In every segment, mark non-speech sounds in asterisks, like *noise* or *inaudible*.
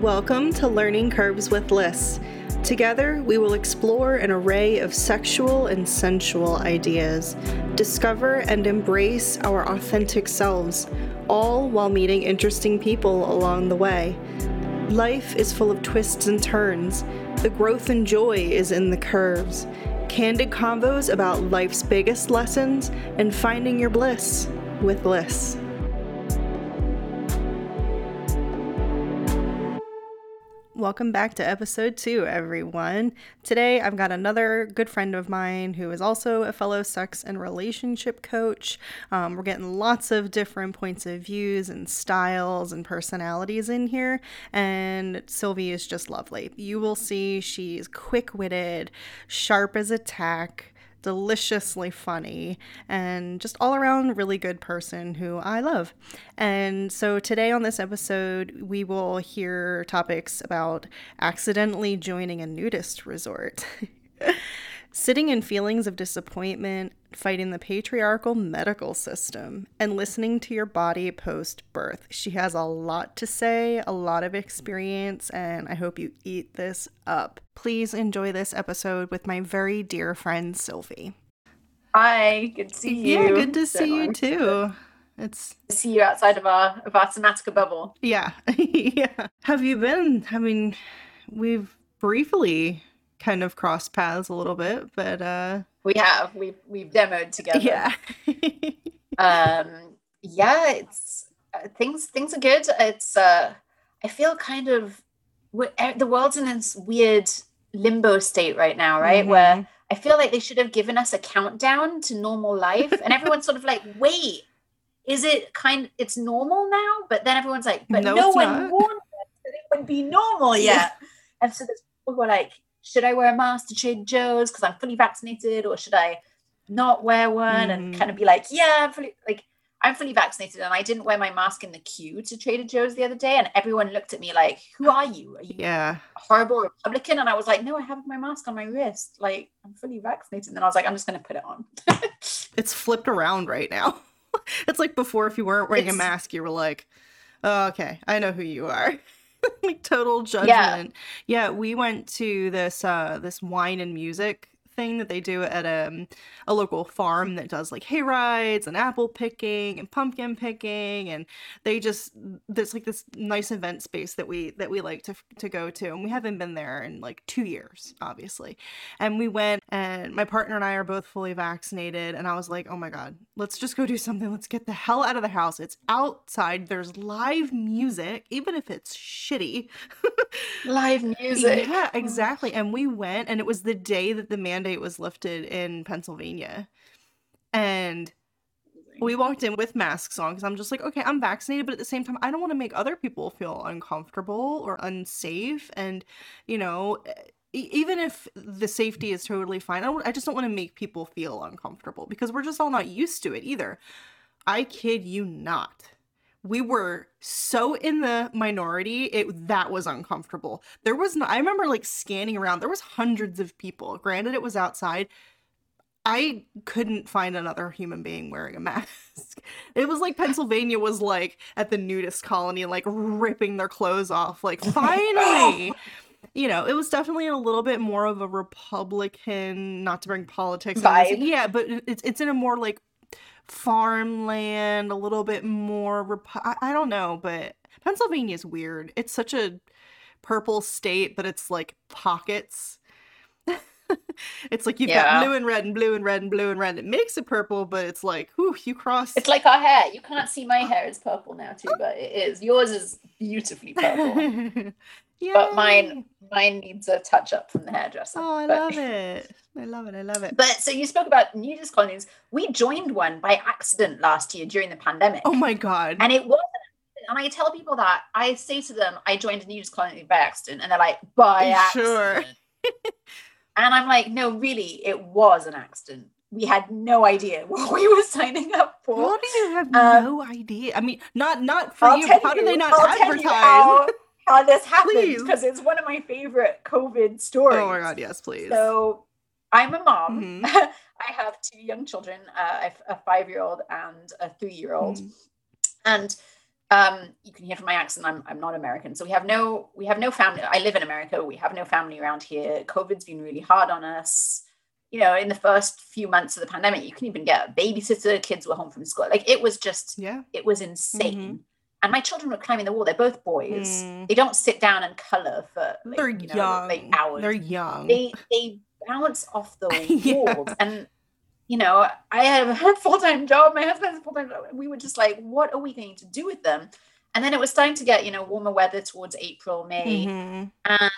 Welcome to Learning Curves with Liz. Together, we will explore an array of sexual and sensual ideas, discover and embrace our authentic selves, all while meeting interesting people along the way. Life is full of twists and turns. The growth and joy is in the curves. Candid convos about life's biggest lessons and finding your bliss with Liz. Welcome back to episode two, everyone. Today I've got another good friend of mine who is also a fellow sex and relationship coach. Um, we're getting lots of different points of views and styles and personalities in here, and Sylvie is just lovely. You will see she's quick witted, sharp as a tack deliciously funny, and just all around really good person who I love. And so today on this episode, we will hear topics about accidentally joining a nudist resort. *laughs* Sitting in feelings of disappointment, fighting the patriarchal medical system, and listening to your body post birth. She has a lot to say, a lot of experience, and I hope you eat this up. Please enjoy this episode with my very dear friend Sylvie. Hi, good to see you. Yeah, good to see you too. It's to see you outside of our of our Somatica bubble. Yeah, *laughs* yeah. Have you been? I mean, we've briefly kind of crossed paths a little bit, but uh we have we've we've demoed together. Yeah. *laughs* um yeah, it's uh, things things are good. It's uh I feel kind of the world's in this weird limbo state right now, right? Mm-hmm. Where I feel like they should have given us a countdown to normal life and everyone's sort of like, *laughs* "Wait, is it kind it's normal now?" But then everyone's like, "But no, no one not. warned us that it would be normal yet." *laughs* and so there's people who are like, should I wear a mask to Trader Joe's because I'm fully vaccinated, or should I not wear one mm. and kind of be like, yeah, I'm fully like I'm fully vaccinated and I didn't wear my mask in the queue to Trader Joe's the other day, and everyone looked at me like, "Who are you? Are you yeah. a horrible Republican?" And I was like, "No, I have my mask on my wrist. Like I'm fully vaccinated." And then I was like, "I'm just going to put it on." *laughs* it's flipped around right now. *laughs* it's like before, if you weren't wearing it's... a mask, you were like, oh, "Okay, I know who you are." *laughs* like total judgment. Yeah. yeah, we went to this uh this wine and music thing that they do at a, um, a local farm that does like hay rides and apple picking and pumpkin picking and they just there's like this nice event space that we that we like to to go to and we haven't been there in like two years obviously. And we went and my partner and i are both fully vaccinated and i was like oh my god let's just go do something. Let's get the hell out of the house. It's outside. There's live music even if it's shitty. Live *laughs* music. yeah exactly. And we went and it was the day that the man mandate was lifted in Pennsylvania. And we walked in with masks on because I'm just like, okay, I'm vaccinated, but at the same time, I don't want to make other people feel uncomfortable or unsafe. And, you know, even if the safety is totally fine, I, I just don't want to make people feel uncomfortable because we're just all not used to it either. I kid you not we were so in the minority it that was uncomfortable. There was no i remember like scanning around there was hundreds of people. Granted it was outside. I couldn't find another human being wearing a *laughs* mask. It was like pennsylvania was like at the nudist colony like ripping their clothes off like *laughs* finally! You know, it was definitely a little bit more of a Republican, not to bring politics, Vibe. yeah, but it's it's in a more like farmland, a little bit more. Rep- I, I don't know, but Pennsylvania is weird. It's such a purple state, but it's like pockets. *laughs* it's like you've yeah. got blue and red and blue and red and blue and red. It makes it purple, but it's like, whew, you cross. It's like our hair. You can't see my hair is purple now too, but it is. Yours is beautifully purple. *laughs* But mine mine needs a touch up from the hairdresser. Oh, I but... love *laughs* it. I love it. I love it. But so you spoke about nudist colonies. We joined one by accident last year during the pandemic. Oh my god. And it was and I tell people that I say to them, I joined a nudist colony by accident, and they're like, by accident. Sure. *laughs* and I'm like, no, really, it was an accident. We had no idea *laughs* what we were signing up for. What do you have um, no idea? I mean, not not for I'll you. How you, do they not I'll advertise? How this happened because it's one of my favorite COVID stories. Oh my god, yes, please. So I'm a mom. Mm-hmm. *laughs* I have two young children, uh, a five year old and a three year old. Mm-hmm. And um, you can hear from my accent, I'm, I'm not American. So we have no, we have no family. I live in America. We have no family around here. COVID's been really hard on us. You know, in the first few months of the pandemic, you couldn't even get a babysitter. Kids were home from school. Like it was just, Yeah. it was insane. Mhm. And my children were climbing the wall. They're both boys. Mm. They don't sit down and color for like, They're you know, young. like hours They're young. they they bounce off the *laughs* Yeah. walls and you know i have a full-time job my husband has a full-time job we were just like what are we going to do with them and then it was starting to get you know warmer weather towards april may Mhm. and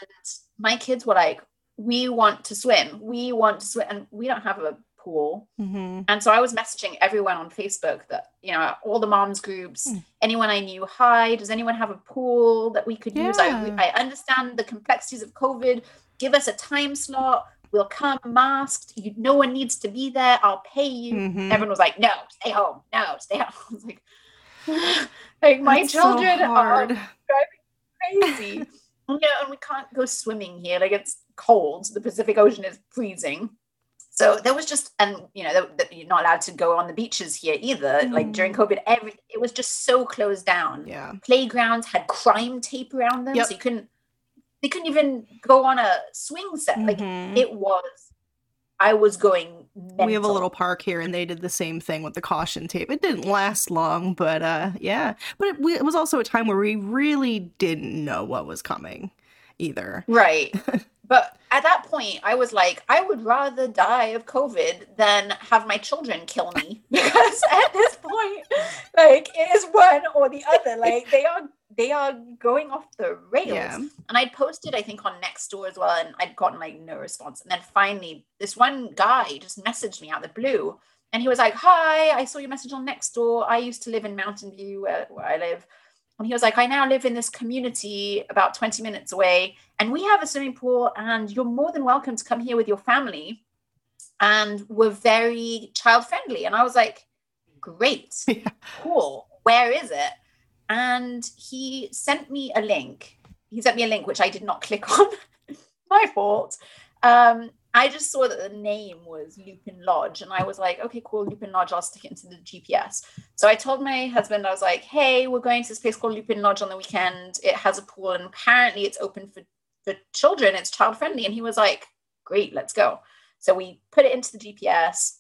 my kids were like we want to swim we want to swim and we don't have a pool Mhm. and so i was messaging everyone on facebook that you know all the moms groups Mm. anyone i knew hi does anyone have a pool that we could use I, I understand the complexities of covid give us a time slot we'll come masked you no one needs to be there i'll pay you Mhm. everyone was like no stay home no stay home *laughs* I was like *sighs* like my That's so children are hard. crazy. *laughs* and, yeah, and we can't go swimming here. Like it's cold. The Pacific Ocean is freezing. So there was just, and you know, that, that you're not allowed to go on the beaches here either. Like during COVID, every it was just so closed down. Yeah. Playgrounds had crime tape around them, Yep. so you couldn't. They couldn't even go on a swing set. Like Mhm. it was. I was going. Mental. we have a little park here and they did the same thing with the caution tape it didn't last long but uh yeah but it, we, it was also a time where we really didn't know what was coming either Right. *laughs* but at that point, I was like, I would rather die of COVID than have my children kill me *laughs* because at this point, like it is one or the other. Like they are they are going off the rails. yeah And I'd posted, I think, on Nextdoor as well, and I'd gotten like no response. And then finally, this one guy just messaged me out of the blue, and he was like, "Hi, I saw your message on Nextdoor. I used to live in Mountain View, where, where I live." And he was like, "I now live in this community about 20 minutes away, and we have a swimming pool, and you're more than welcome to come here with your family." And we're very child friendly. And I was like, "Great, *laughs* Yeah. cool. Where is it?" And he sent me a link he sent me a link which I did not click on. *laughs* My fault. Um, I just saw that the name was Lupin Lodge, and I was like, okay, cool, Lupin Lodge. I'll stick it into the GPS. So I told my husband, I was like, hey, we're going to this place called Lupin Lodge on the weekend. It has a pool, and apparently it's open for for children. It's child friendly, and he was like, great, let's go. So we put it into the GPS,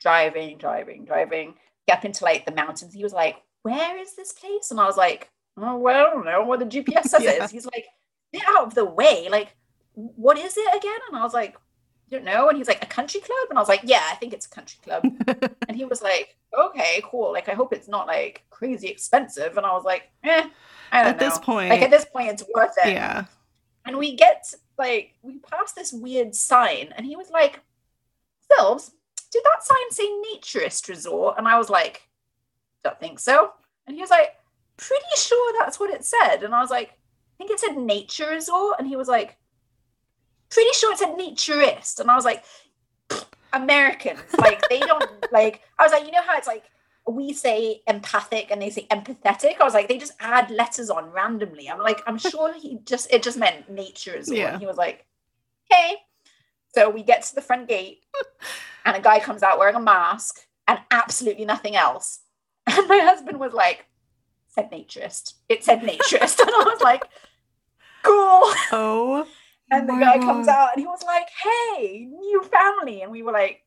driving, driving, driving, get up into like the mountains. He was like, where is this place? And I was like, oh, well, I don't know what the GPS says *laughs* Yeah. is. He's like, get out of the way. Like, what is it again? And I was like, don't know. And he's like, a country club? And I was like, yeah, I think it's a country club. *laughs* and he was like, okay, cool. Like, I hope it's not like crazy expensive. And I was like, eh, I don't at know. this point like, at this point, it's worth it. yeah And we get like, we pass this weird sign, and he was like, Philbs, did that sign say naturist resort? And I was like, don't think so. And he was like, pretty sure that's what it said. And I was like, I think it said nature resort. And he was like, pretty sure it said naturist. And I was like, Americans, like they don't *laughs* like. I was like, you know how it's like we say empathic and they say empathetic. I was like, they just add letters on randomly. I'm like, I'm *laughs* sure he just it just meant nature as well. Yeah. And he was like, hey. So we get to the front gate, *laughs* and a guy comes out wearing a mask and absolutely nothing else. And my husband was like, said naturist. It said naturist. and I was like, cool. oh And the guy comes out and he was like, hey, new family. And we were like,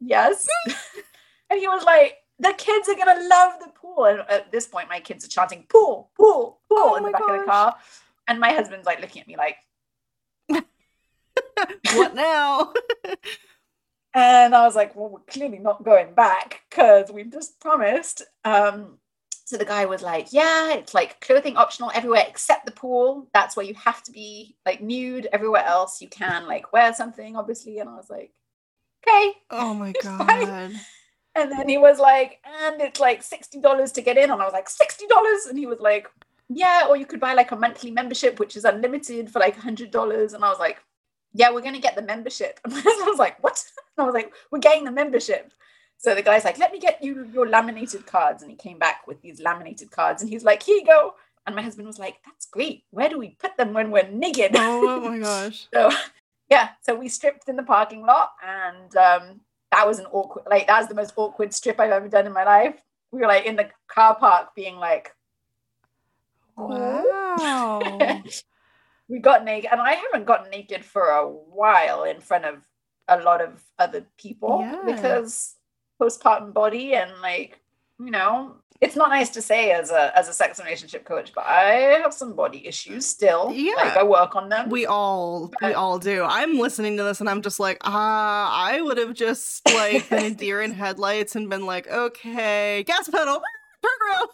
yes. *laughs* and he was like, the kids are going to love the pool. And at this point, my kids are chanting, pool, pool, pool Oh in the back of the car. And my husband's like looking at me like, *laughs* what now *laughs* and I was like, well, we're clearly not going back because we've just promised. Um, so the guy was like, yeah, it's like clothing optional everywhere except the pool. That's where you have to be like nude. Everywhere else, you can like wear something, obviously. And I was like, okay. oh my *laughs* god fine. And then he was like, and it's like $60 to get in. And I was like, $60? And he was like, yeah, or you could buy like a monthly membership, which is unlimited for like $100. And I was like, yeah, we're going to get the membership. *laughs* And I was like, what? And I was like, we're getting the membership. So the guy's like, let me get you your laminated cards. And he came back with these laminated cards and he's like, here you go. And my husband was like, that's great. Where do we put them when we're naked? oh my *laughs* gosh So yeah, so we stripped in the parking lot, and um, that was an awkward, like that was the most awkward strip I've ever done in my life. we were like in the car park being like, Wow. *laughs* we got naked, and I haven't gotten naked for a while in front of a lot of other people Yeah. because postpartum body and like you know it's not nice to say as a as a sex and relationship coach but i have some body issues still Yeah. like i work on them we all we all do. I'm listening to this and I'm just like, ah, I would have just like been a *laughs* deer in headlights and been like, okay, gas pedal, *laughs* turn around.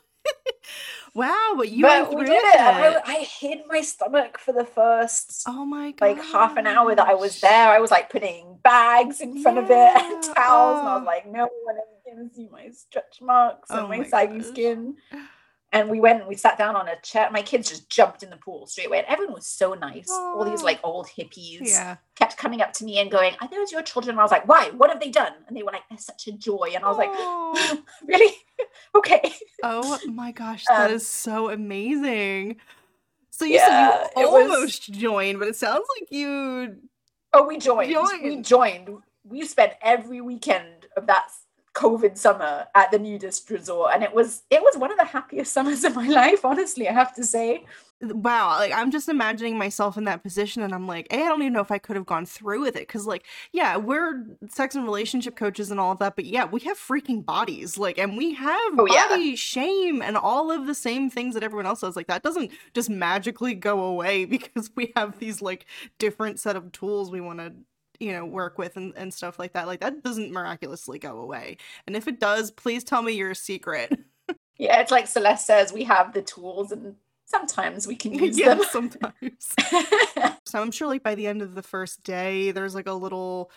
Wow, but you but we did it. I, it. I hid my stomach for the first Oh my god. like half an hour that I was there. I was like putting bags in front of it and Yeah. towels, and I Oh. was like, no one ever can see my stretch marks and Oh my, my saggy skin. And we went and we sat down on a chair. My kids just jumped in the pool straight away. And everyone was so nice. All these like old hippies Yeah. kept coming up to me and going, Are those your children? And I was like, Why? What have they done? And they were like, They're such a joy. And I was like, *laughs* Really? *laughs* okay. Oh my gosh, that Um, is so amazing. So you Yeah, said you it was- almost joined, but it sounds like you Oh, we joined. We Joined. joined. We spent every weekend of that COVID summer at the nudist resort, and it was it was one of the happiest *laughs* summers of my life. Honestly, I have to say. wow like i'm just imagining myself in that position and i'm like hey, i don't even know if i could have gone through with it because like yeah we're sex and relationship coaches and all of that but yeah we have freaking bodies like and we have Oh, yeah. body shame and all of the same things that everyone else does like that doesn't just magically go away *laughs* because we have these like different set of tools we want to you know work with and, and stuff like that like that doesn't miraculously go away and if it does please tell me your secret Yeah, it's like Celeste says, we have the tools, and sometimes we can *laughs* use yeah them. sometimes *laughs* So I'm sure like by the end of the first day, there's like a little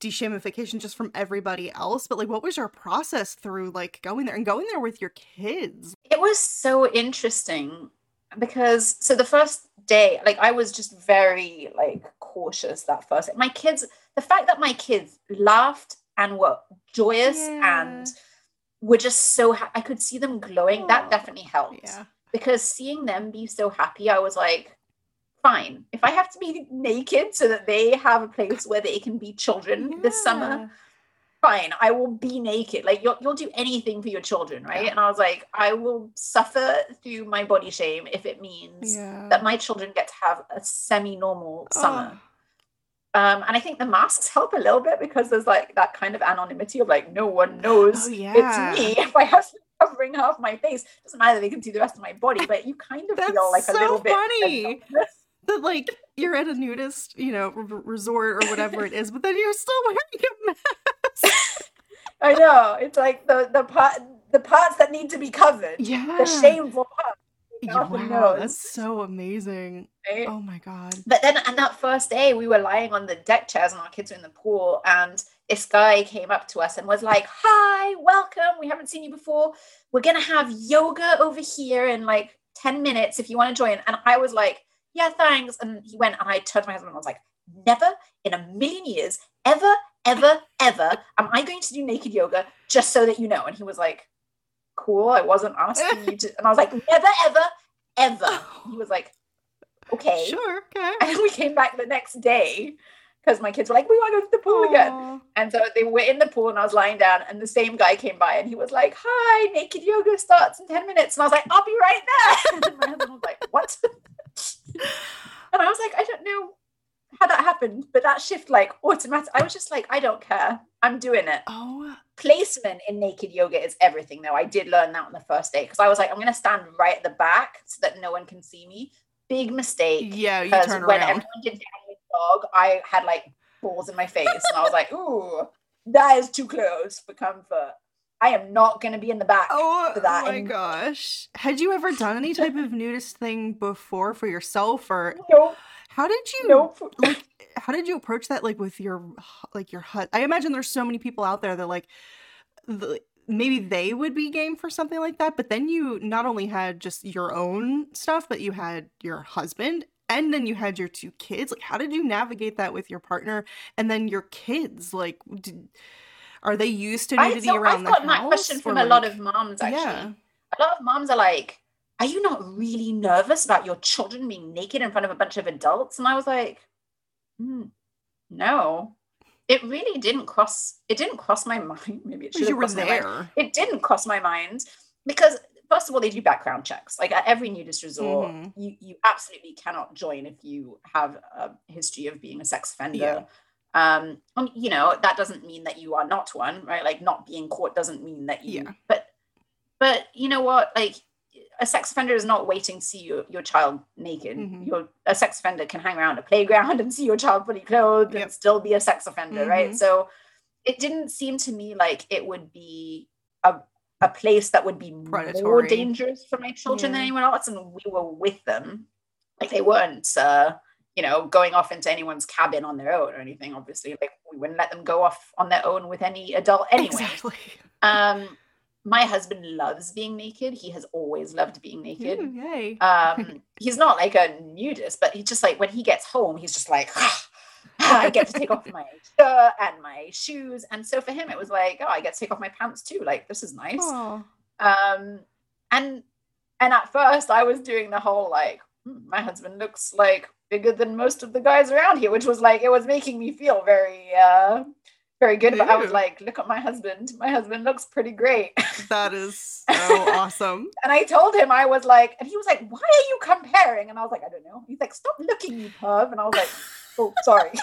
deshamification just from everybody else. But like what was your process through like going there and going there with your kids? it was so interesting because so the first day like i was just very like cautious that first my kids the fact that my kids laughed and were joyous Yeah. and were just so ha- i could see them glowing that oh, definitely helped Yeah. because seeing them be so happy i was like fine if i have to be *laughs* naked so that they have a place where they can be children this summer fine i will be naked like you'll, you'll do anything for your children right Yeah. and i was like i will suffer through my body shame if it means Yeah. that my children get to have a semi-normal summer Oh, um and i think the masks help a little bit because there's like that kind of anonymity of like no one knows Oh, yeah. it's me *laughs* if i have covering half my face doesn't matter they can see the rest of my body but you kind of feel like a little bit funny. *laughs* anonymous. that like you're at a nudist, you know, r- resort or whatever it is, but then you're still wearing a mask. *laughs* i know it's like the the part the parts that need to be covered Yeah. the shameful often wow, knows. that's so amazing. right? Oh my god. But then on that first day, we were lying on the deck chairs and our kids were in the pool. And this guy came up to us and was like, Hi, welcome. We haven't seen you before. We're going to have yoga over here in like 10 minutes if you want to join. And I was like, Yeah, thanks. And he went, and I turned to my husband and I was like, Never in a million years, ever, ever, ever am I going to do naked yoga just so that you know. And he was like, Cool. I wasn't asking you to. And I was like, Never, ever, ever. He was like, Okay. Sure, okay. And we came back the next day because my kids were like, we want to go to the pool again. And so they were in the pool and I was lying down and the same guy came by and he was like, hi, naked yoga starts in 10 minutes. And I was like, I'll be right there. *laughs* And my husband was like, what? *laughs* and I was like, I don't know how that happened, but that shift like automatic. I was just like, I don't care. I'm doing it. Oh, Placement in naked yoga is everything though. I did learn that on the first day because I was like, I'm going to stand right at the back so that no one can see me. Big mistake yeah, you turn when around. everyone did downward dog, I had like balls in my face, and I was like, *laughs* "Ooh, that is too close for comfort." I am not going to be in the back. Oh for that Oh my and- gosh. Had you ever done any type of nudist thing before for yourself or Nope, how did you nope. *laughs* like how did you approach that like with your like your hut? I imagine there's so many people out there that like the, maybe they would be game for something like that, but then you not only had just your own stuff, but you had your husband and then you had your two kids. Like how did you navigate that with your partner and then your kids? Like did, are they used to I, nudity so around I've the gotten house? that question from or, a lot of moms. Actually, Yeah. a lot of moms are like, "Are you not really nervous about your children being naked in front of a bunch of adults?" And I was like, "Hmm, "No." it really didn't cross it didn't cross my *laughs* mind. Maybe it should You have were my mind. there. It didn't cross my mind because first of all, they do background checks. Like at every nudist resort, Mhm. you you absolutely cannot join if you have a history of being a sex offender. Um, and, you know that doesn't mean that you are not one, right? Like not being caught doesn't mean that you. Yeah. But but you know what? Like a sex offender is not waiting to see your, your child naked. Mhm. Your a sex offender can hang around a playground *laughs* and see your child fully clothed Yep. and still be a sex offender, right? Mhm. So it didn't seem to me like it would be a a place that would be more dangerous for my children than anyone else, and we were with them. Like they weren't, uh, you know, going off into anyone's cabin on their own or anything. Obviously, like we wouldn't let them go off on their own with any adult anyway. Exactly. Um, my husband loves being naked. He has always loved being naked. Ooh, yay. Um, *laughs* he's not like a nudist, but he's just like when he gets home, he's just like, I get to take off *laughs* my shirt and my shoes. And so for him, it was like, oh, I get to take off my pants too. Like this is nice. Aw. Um, and and at first, I was doing the whole like, "Hmm, my husband looks like bigger than most of the guys around here, which was like it was making me feel very uh very good. But I was like, look at my husband. My husband looks pretty great. *laughs* That is so awesome. And I told him I was like, and he was like, "Why are you comparing?" And I was like, "I don't know." He's like, "Stop looking, you perv." And I was like, "Oh, sorry." *laughs*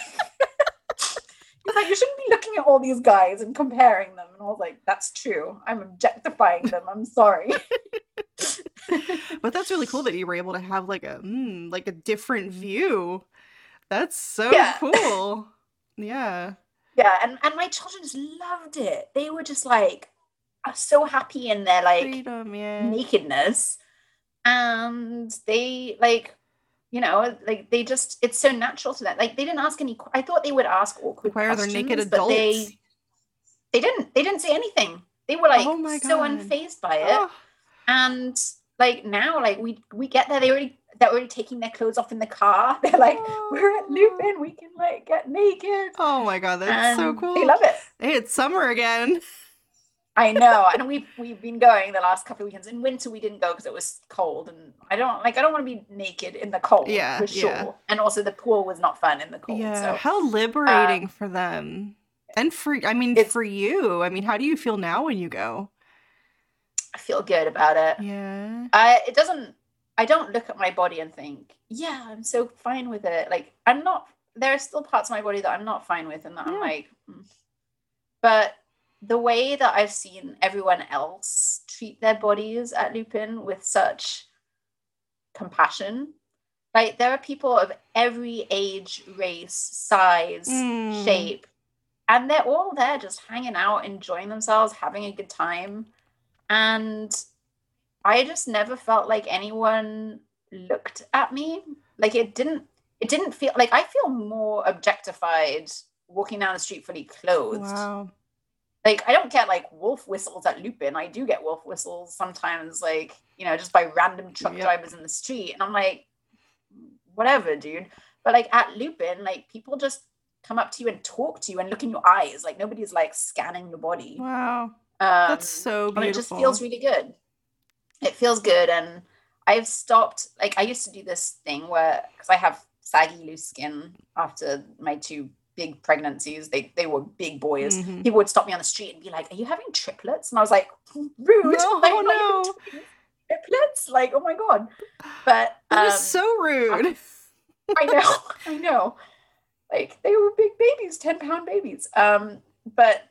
He's like, "You shouldn't be looking at all these guys and comparing them." And I was like, "That's true. I'm objectifying them. I'm sorry." *laughs* But that's really cool that you were able to have like a mm, like a different view. That's so Yeah. cool. Yeah. Yeah, and and my children just loved it. They were just like so happy in their like Freedom, yeah. nakedness, and they like. You know, like they just, it's so natural to them. Like they didn't ask any, I thought they would ask awkward Why are questions, naked but they, they didn't they didn't say anything they were like Oh so unfazed by it Oh, and like now like we we get there they already they're already taking their clothes off in the car *laughs* they're like we're at Lupin we can like get naked oh my god, that's so um, cool. they love it Hey, it's summer again. *laughs* I know and we've we've been going the last couple of weekends in winter we didn't go because it was cold and I don't like I don't want to be naked in the cold Yeah, for sure yeah. and also the pool was not fun in the cold Yeah. so How um, liberating for them. And for I mean for you. I mean, how do you feel now when you go? I feel good about it Yeah. I it doesn't I don't look at my body and think, yeah, I'm so fine with it. Like I'm not there are still parts of my body that I'm not fine with and that I'm like "Hmm." but the way that I've seen everyone else treat their bodies at Lupin with such compassion. Like there are people of every age, race, size, Mm. shape, and they're all there just hanging out, enjoying themselves, having a good time. And I just never felt like anyone looked at me. Like it didn't it didn't feel like I feel more objectified walking down the street fully clothed. Wow. Like I don't get like wolf whistles at Lupin. I do get wolf whistles sometimes, like, you know, just by random truck Yep. drivers in the street. And I'm like, whatever, dude. But like at Lupin, like people just come up to you and talk to you and look in your eyes. Like nobody's like scanning your body. Wow. Um, That's so and it just feels really good. It feels good. And I've stopped, like, I used to do this thing where, because I have saggy loose skin after my two big pregnancies, they, they were big boys. Mhm. People would stop me on the street and be like, Are you having triplets? And I was like, Rude. No, *laughs* like, I'm no. Triplets? Like, oh my God. But That um, is so rude. *laughs* I know, I know. Like they were big babies, 10 pound babies. Um, but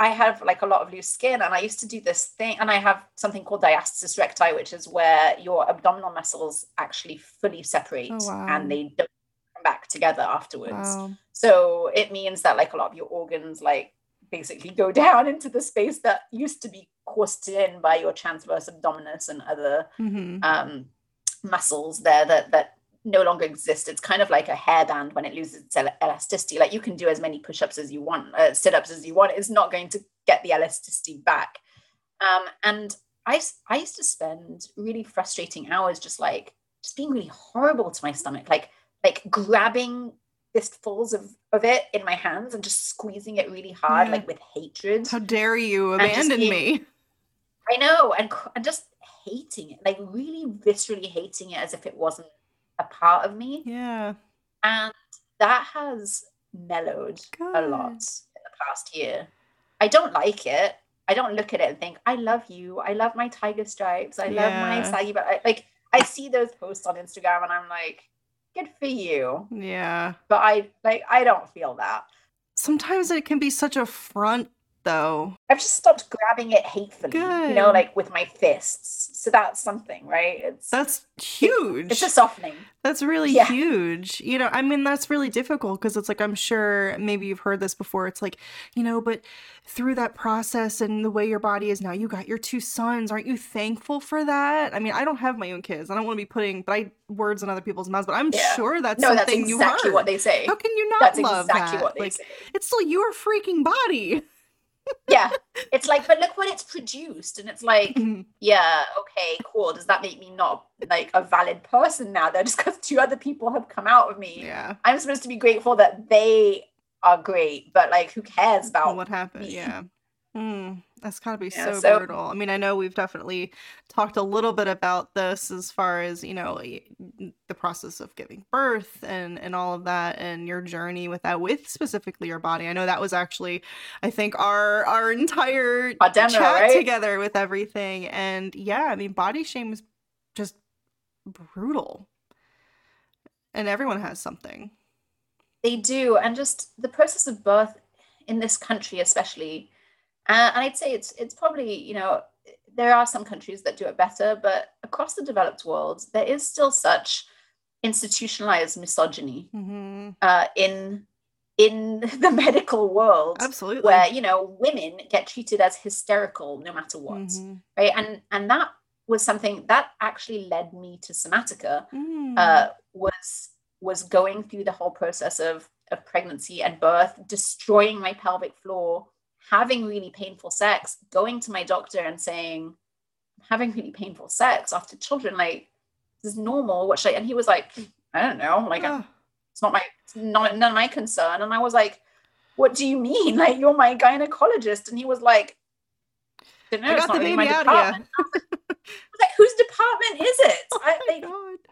I have like a lot of loose skin, and I used to do this thing, and I have something called diastasis recti, which is where your abdominal muscles actually fully separate Oh, wow. and they don't come back together afterwards. Wow. So it means that like a lot of your organs like basically go *laughs* down into the space that used to be coursed in by your transverse abdominis and other hmm um, muscles there that that no longer exist. It's kind of like a hairband when it loses its el- elasticity. Like you can do as many push-ups as you want, uh, sit-ups as you want. It's not going to get the elasticity back. Um, and I used to spend really frustrating hours just like just being really horrible to my stomach, like like grabbing fistfuls of of it in my hands and just squeezing it really hard, Yeah. like with hatred. How dare you abandon being- me? I know, and and just hating it, like really viscerally hating it as if it wasn't a part of me. Yeah. And that has mellowed Good. a lot in the past year. I don't like it. I don't look at it and think, I love you. I love my tiger stripes. I yeah. love my saggy, but I, like I see those posts on Instagram and I'm like, good for you. Yeah. But I like I don't feel that. Sometimes it can be such a front though. I've just stopped grabbing it hatefully, Good. you know, like with my fists. So that's something, right? It's That's huge. It, it's a softening. That's really yeah. huge. You know, I mean that's really difficult because it's like I'm sure maybe you've heard this before. It's like, you know, but through that process and the way your body is now, you got your two sons. Aren't you thankful for that? I mean, I don't have my own kids. I don't want to be putting but I words in other people's mouths, but I'm yeah. sure that's no, that's exactly what they say. How can you not that's love exactly that? What they like, say. It's still your freaking body yeah it's like but look what it's produced and it's like *laughs* mm-hmm. yeah okay cool does that make me not like a valid person now though just because two other people have come out of me yeah i'm supposed to be grateful that they are great but like who cares about what happened me? yeah mm. That's gotta be yeah, so, so, brutal. I mean, I know we've definitely talked a little bit about this as far as you know the process of giving birth and and all of that, and your journey with that, with specifically your body. I know that was actually, I think our our entire chat right? together with everything, and yeah, I mean, body shame is just brutal, and everyone has something. They do, and just the process of birth in this country, especially uh, and I'd say it's it's probably you know there are some countries that do it better, but across the developed world, there is still such institutionalized misogyny mm-hmm. uh, in in *laughs* the medical world absolutely where you know women get treated as hysterical no matter what mm-hmm. right and and that was something that actually led me to somatica mm. uh, was was going through the whole process of of pregnancy and birth destroying my pelvic floor having really painful sex, going to my doctor and saying, I'm having really painful sex after children, like, this is normal. What should I? And he was like, I don't know. Like, it's not my, it's not none of my concern. And I was like, what do you mean? *laughs* Like, you're my gynecologist. And he was like, I don't know, I got the really baby out department. *laughs* like, whose department is it? *laughs* Oh I, like,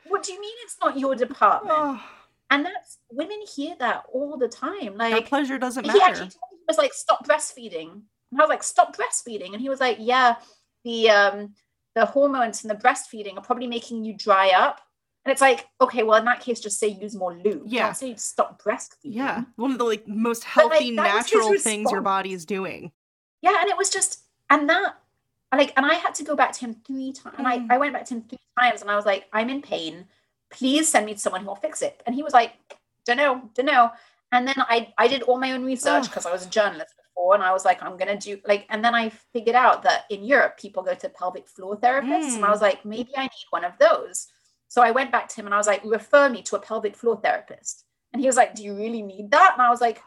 what do you mean it's not your department? Oh. And that's women hear that all the time. Like, that pleasure doesn't matter. He actually told was like, stop breastfeeding. And I was like, stop breastfeeding. And he was like, yeah, the um the hormones and the breastfeeding are probably making you dry up. And it's like, okay, well, in that case, just say use more lube. Yeah. Don't say stop breastfeeding. Yeah. One of the like most healthy, like, natural things your body is doing. Yeah. And it was just, and that, like, and I had to go back to him three times. Mm. And I, mm. I went back to him three times and I was like, I'm in pain. Please send me to someone who will fix it. And he was like, don't know, don't know. And then I, I did all my own research because I was a journalist before and I was like, I'm going to do like, and then I figured out that in Europe, people go to pelvic floor therapists. Mm. And I was like, maybe I need one of those. So I went back to him and I was like, refer me to a pelvic floor therapist. And he was like, do you really need that? And I was like,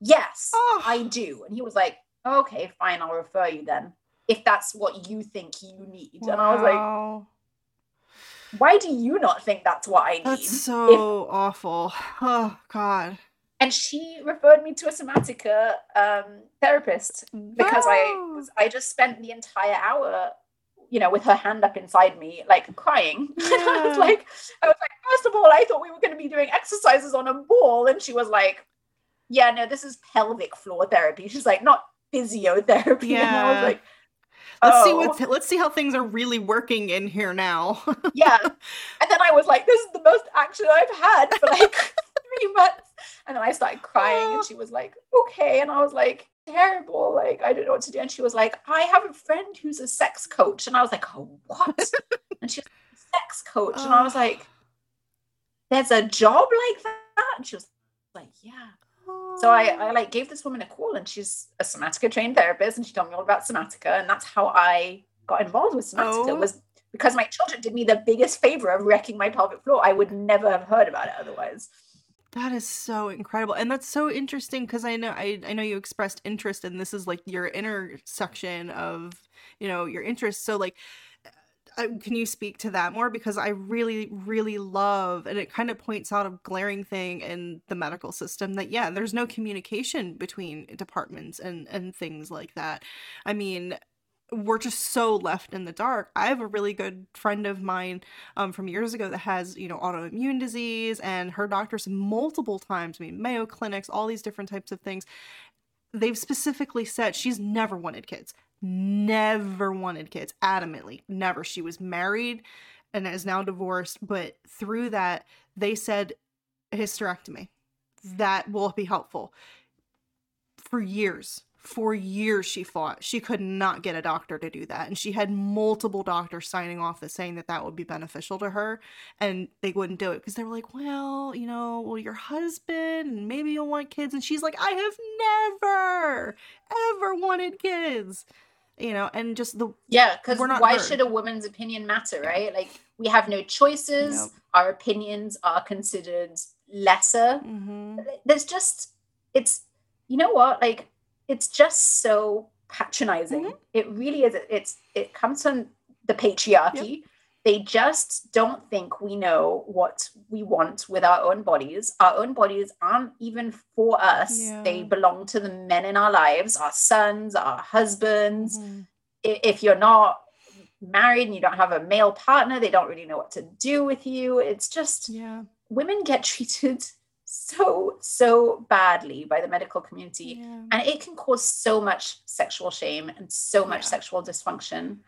yes, oh. I do. And he was like, okay, fine, I'll refer you then if that's what you think you need. Wow. And I was like, why do you not think that's what I need? That's so if, awful. Oh God and she referred me to a somatica um, therapist because wow. I I just spent the entire hour, you know, with her hand up inside me, like crying. Yeah. *laughs* I was like, I was like, first of all, I thought we were going to be doing exercises on a ball, and she was like, yeah, no, this is pelvic floor therapy. She's like, not physiotherapy. Yeah. *laughs* And I was like, Let's oh. see what let's see how things are really working in here now. *laughs* yeah. And then I was like, this is the most action I've had for like *laughs* *laughs* three months. And then I started crying and oh. she was like, okay. And I was like, terrible. Like, I don't know what to do. And she was like, I have a friend who's a sex coach. And I was like, oh, what? and she's a sex coach. And I was like, there's a job like that? And she was like, yeah. So I, I like gave this woman a call and she's a somatica trained therapist and she told me all about somatica. And that's how I got involved with somatica oh. was because my children did me the biggest favor of wrecking my pelvic floor. I would never have heard about it otherwise. That is so incredible. And that's so interesting because I know I, I know you expressed interest and this is like your intersection of, you know, your interests. So like can you speak to that more because i really really love and it kind of points out a glaring thing in the medical system that yeah there's no communication between departments and and things like that i mean we're just so left in the dark. I have a really good friend of mine um, from years ago that has, you know, autoimmune disease, and her doctors multiple times, I mean, Mayo clinics, all these different types of things, they've specifically said she's never wanted kids. Never wanted kids, adamantly. Never. She was married and is now divorced, but through that, they said hysterectomy. That will be helpful. For years, for years she fought she could not get a doctor to do that and she had multiple doctors signing off that saying that that would be beneficial to her and they wouldn't do it because they were like well you know well your husband and maybe you'll want kids and she's like i have never ever wanted kids you know and just the yeah because why heard. should a woman's opinion matter right like we have no choices nope. our opinions are considered lesser mm-hmm. there's just it's you know what like it's just so patronizing. Mm-hmm. It really is. It's it comes from the patriarchy. Yep. They just don't think we know what we want with our own bodies. Our own bodies aren't even for us. Yeah. They belong to the men in our lives, our sons, our husbands. Mm-hmm. If you're not married and you don't have a male partner, they don't really know what to do with you. It's just yeah. women get *laughs* treated so so badly by the medical community yeah. and it can cause so much sexual shame and so much sexual dysfunction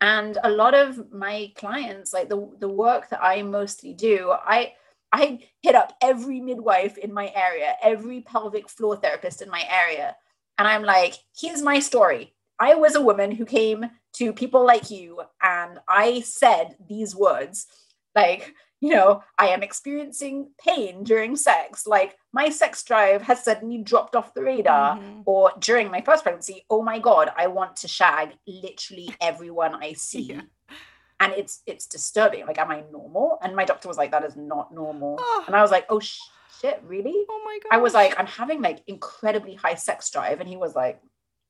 and a lot of my clients like the the work that i mostly do i i hit up every midwife in my area every pelvic floor therapist in my area. And i'm like here's my story. I was a woman who came to people like you and i said these words like you know, I am experiencing pain during sex. Like my sex drive has suddenly dropped off the radar. Mm-hmm. Or during my first pregnancy, oh my God, I want to shag literally everyone I *laughs* see. Yeah. And it's it's disturbing. Like, am I normal? And my doctor was like, that is not normal. Oh. And I was like, oh shit, really? Oh my God. I was like, I'm having like incredibly high sex drive. And he was like,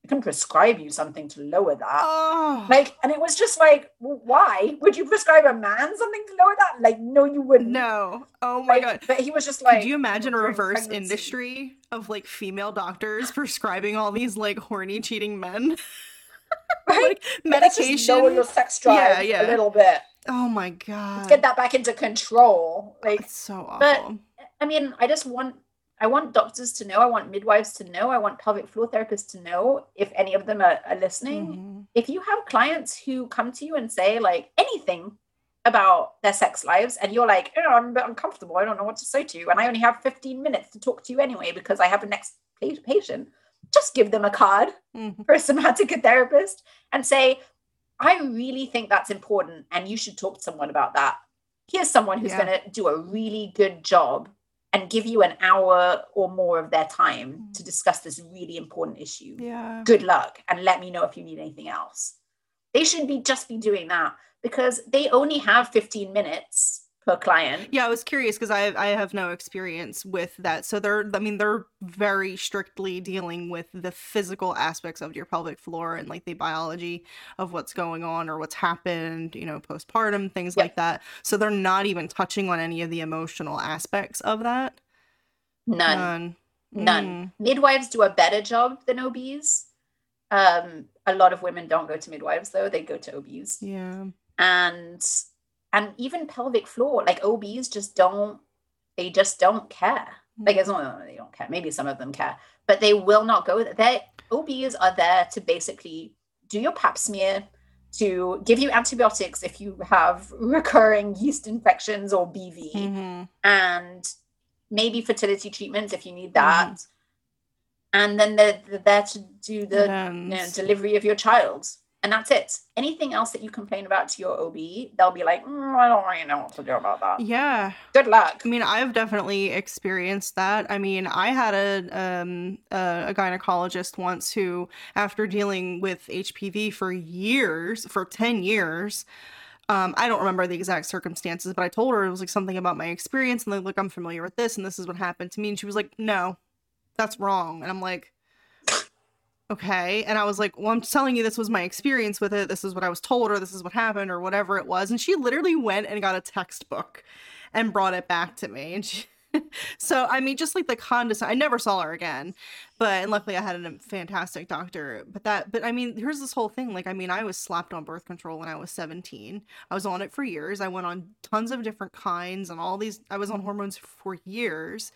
I can prescribe you something to lower that. Oh. Like, and it was just like, well, why would you prescribe a man something to lower that? Like, no, you wouldn't. No. Oh my like, god. But he was just like, could you imagine a reverse pregnancy. industry of like female doctors *laughs* prescribing all these like horny cheating men? *laughs* right? like medication. lower your sex drive yeah, yeah. a little bit. Oh my god. Let's get that back into control. Like, That's so awful. But I mean, I just want I want doctors to know, I want midwives to know, I want pelvic floor therapists to know if any of them are, are listening. Mm-hmm. If you have clients who come to you and say like anything about their sex lives and you're like, oh, I'm a bit uncomfortable, I don't know what to say to you, and I only have 15 minutes to talk to you anyway because I have a next patient, just give them a card mm-hmm. for a somatic *laughs* therapist and say, I really think that's important and you should talk to someone about that. Here's someone who's yeah. going to do a really good job and give you an hour or more of their time mm. to discuss this really important issue. Yeah. Good luck and let me know if you need anything else. They should be just be doing that because they only have 15 minutes per client. Yeah, I was curious because I I have no experience with that. So they're I mean they're very strictly dealing with the physical aspects of your pelvic floor and like the biology of what's going on or what's happened, you know, postpartum, things yep. like that. So they're not even touching on any of the emotional aspects of that. None. None. None. Mm. Midwives do a better job than OBs. Um, a lot of women don't go to midwives though; they go to OBs. Yeah. And and even pelvic floor like obs just don't they just don't care. Like it's not they don't care. Maybe some of them care but they will not go there. Obs are there to basically do your pap smear to give you antibiotics if you have *laughs* recurring yeast infections or bv mm-hmm. and maybe fertility treatments if you need that. Mm-hmm. and then they're, they're, there to do the you know, delivery of your child and that's it. Anything else that you complain about to your OB, they'll be like, mm, I don't really know what to do about that. Yeah. Good luck. I mean, I've definitely experienced that. I mean, I had a um a, a gynecologist once who, after dealing with HPV for years, for ten years. Um, I don't remember the exact circumstances, but I told her it was like something about my experience, and like, look, I'm familiar with this, and this is what happened to me. And she was like, "No, that's wrong." And I'm like, okay? And i was like well i'm telling you this was my experience with it. This is what i was told or this is what happened or whatever it was. And she literally went and got a textbook and brought it back to me. And she *laughs* so i mean just like the condescend i never saw her again but and luckily I had a fantastic doctor. But that, but I mean, here's this whole thing. Like, I mean, I was slapped on birth control when I was 17. I was on it for years. I went on tons of different kinds and all these. I was on hormones for years.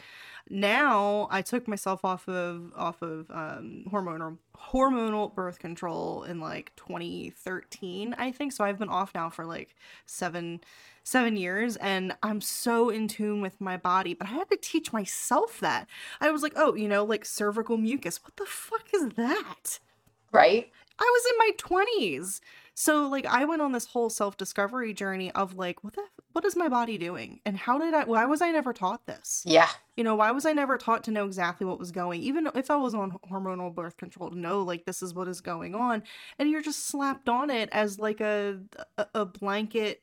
Now I took myself off of off of um, hormonal hormonal birth control in like 2013, I think. So I've been off now for like seven seven years and I'm so in tune with my body. But I had to teach myself that. I was like, oh, you know, like cervical mucus. What the fuck is that? Right. I was in my 20s. So like I went on this whole self-discovery journey of like what the what is my body doing and how did I why was I never taught this? Yeah. You know, why was I never taught to know exactly what was going even if I was on hormonal birth control to know like this is what is going on and you're just slapped on it as like a a, a blanket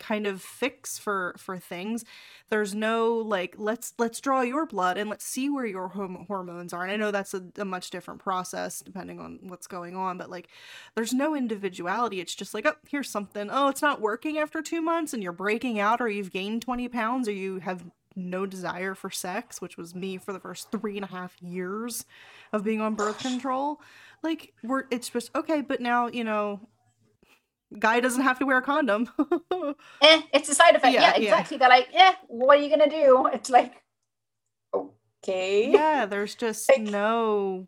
kind of fix for for things. There's no like let's let's draw your blood and let's see where your hom- hormones are. And i know that's a, a, much different process depending on what's going on but like there's no individuality. It's just like oh here's something. Oh it's not working after two months and you're breaking out or you've gained 20 pounds or you have no desire for sex which was me for the first three and a half years of being on birth control. Like we're it's just okay but now you know guy doesn't have to wear a condom. *laughs* eh, it's a side effect. Yeah, yeah exactly. Yeah. They're like, yeah, what are you gonna do? It's like, okay. Yeah, there's just *laughs* like, no.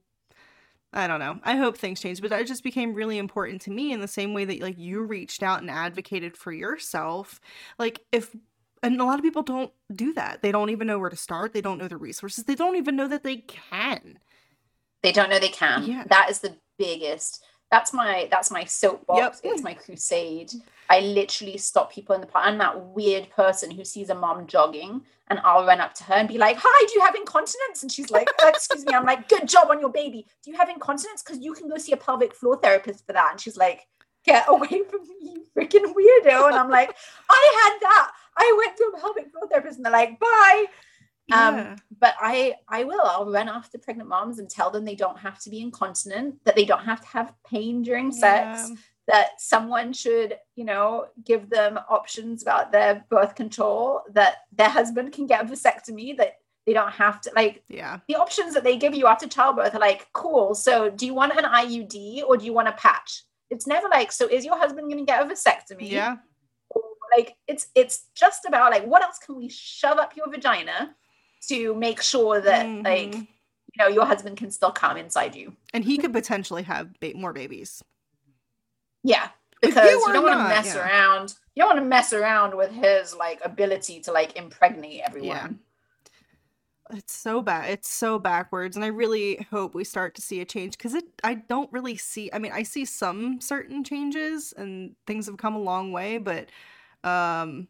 I don't know. I hope things change, but it just became really important to me in the same way that like you reached out and advocated for yourself. Like if and a lot of people don't do that. They don't even know where to start. They don't know the resources. They don't even know that they can. They don't know they can. Yeah. That is the biggest that's my that's my soapbox. Yep. it's my crusade. I literally stop people in the park. I'm that weird person who sees a mom jogging and i'll run up to her and be like hi do you have incontinence? And she's like oh, excuse me. I'm like good job on your baby. Do you have incontinence? Because you can go see a pelvic floor therapist for that. And she's like get away from me you freaking weirdo. And i'm like i had that. I went to a pelvic floor therapist. And they're like bye yeah. Um, but I I will. I'll run after pregnant moms and tell them they don't have to be incontinent, that they don't have to have pain during sex, yeah. that someone should, you know, give them options about their birth control, that their husband can get a vasectomy, that they don't have to like yeah the options that they give you after childbirth are like cool so do you want an iud or do you want a patch it's never like so is your husband going to get a vasectomy yeah like it's it's just about like what else can we shove up your vagina to make sure that mm-hmm. like you know your husband can still come inside you and he could potentially have ba- more babies yeah because you, you, don't want to mess yeah. around you don't want to mess around with his like ability to like impregnate everyone yeah. it's so bad it's so backwards and i really hope we start to see a change because it i don't really see i mean i see some certain changes and things have come a long way but um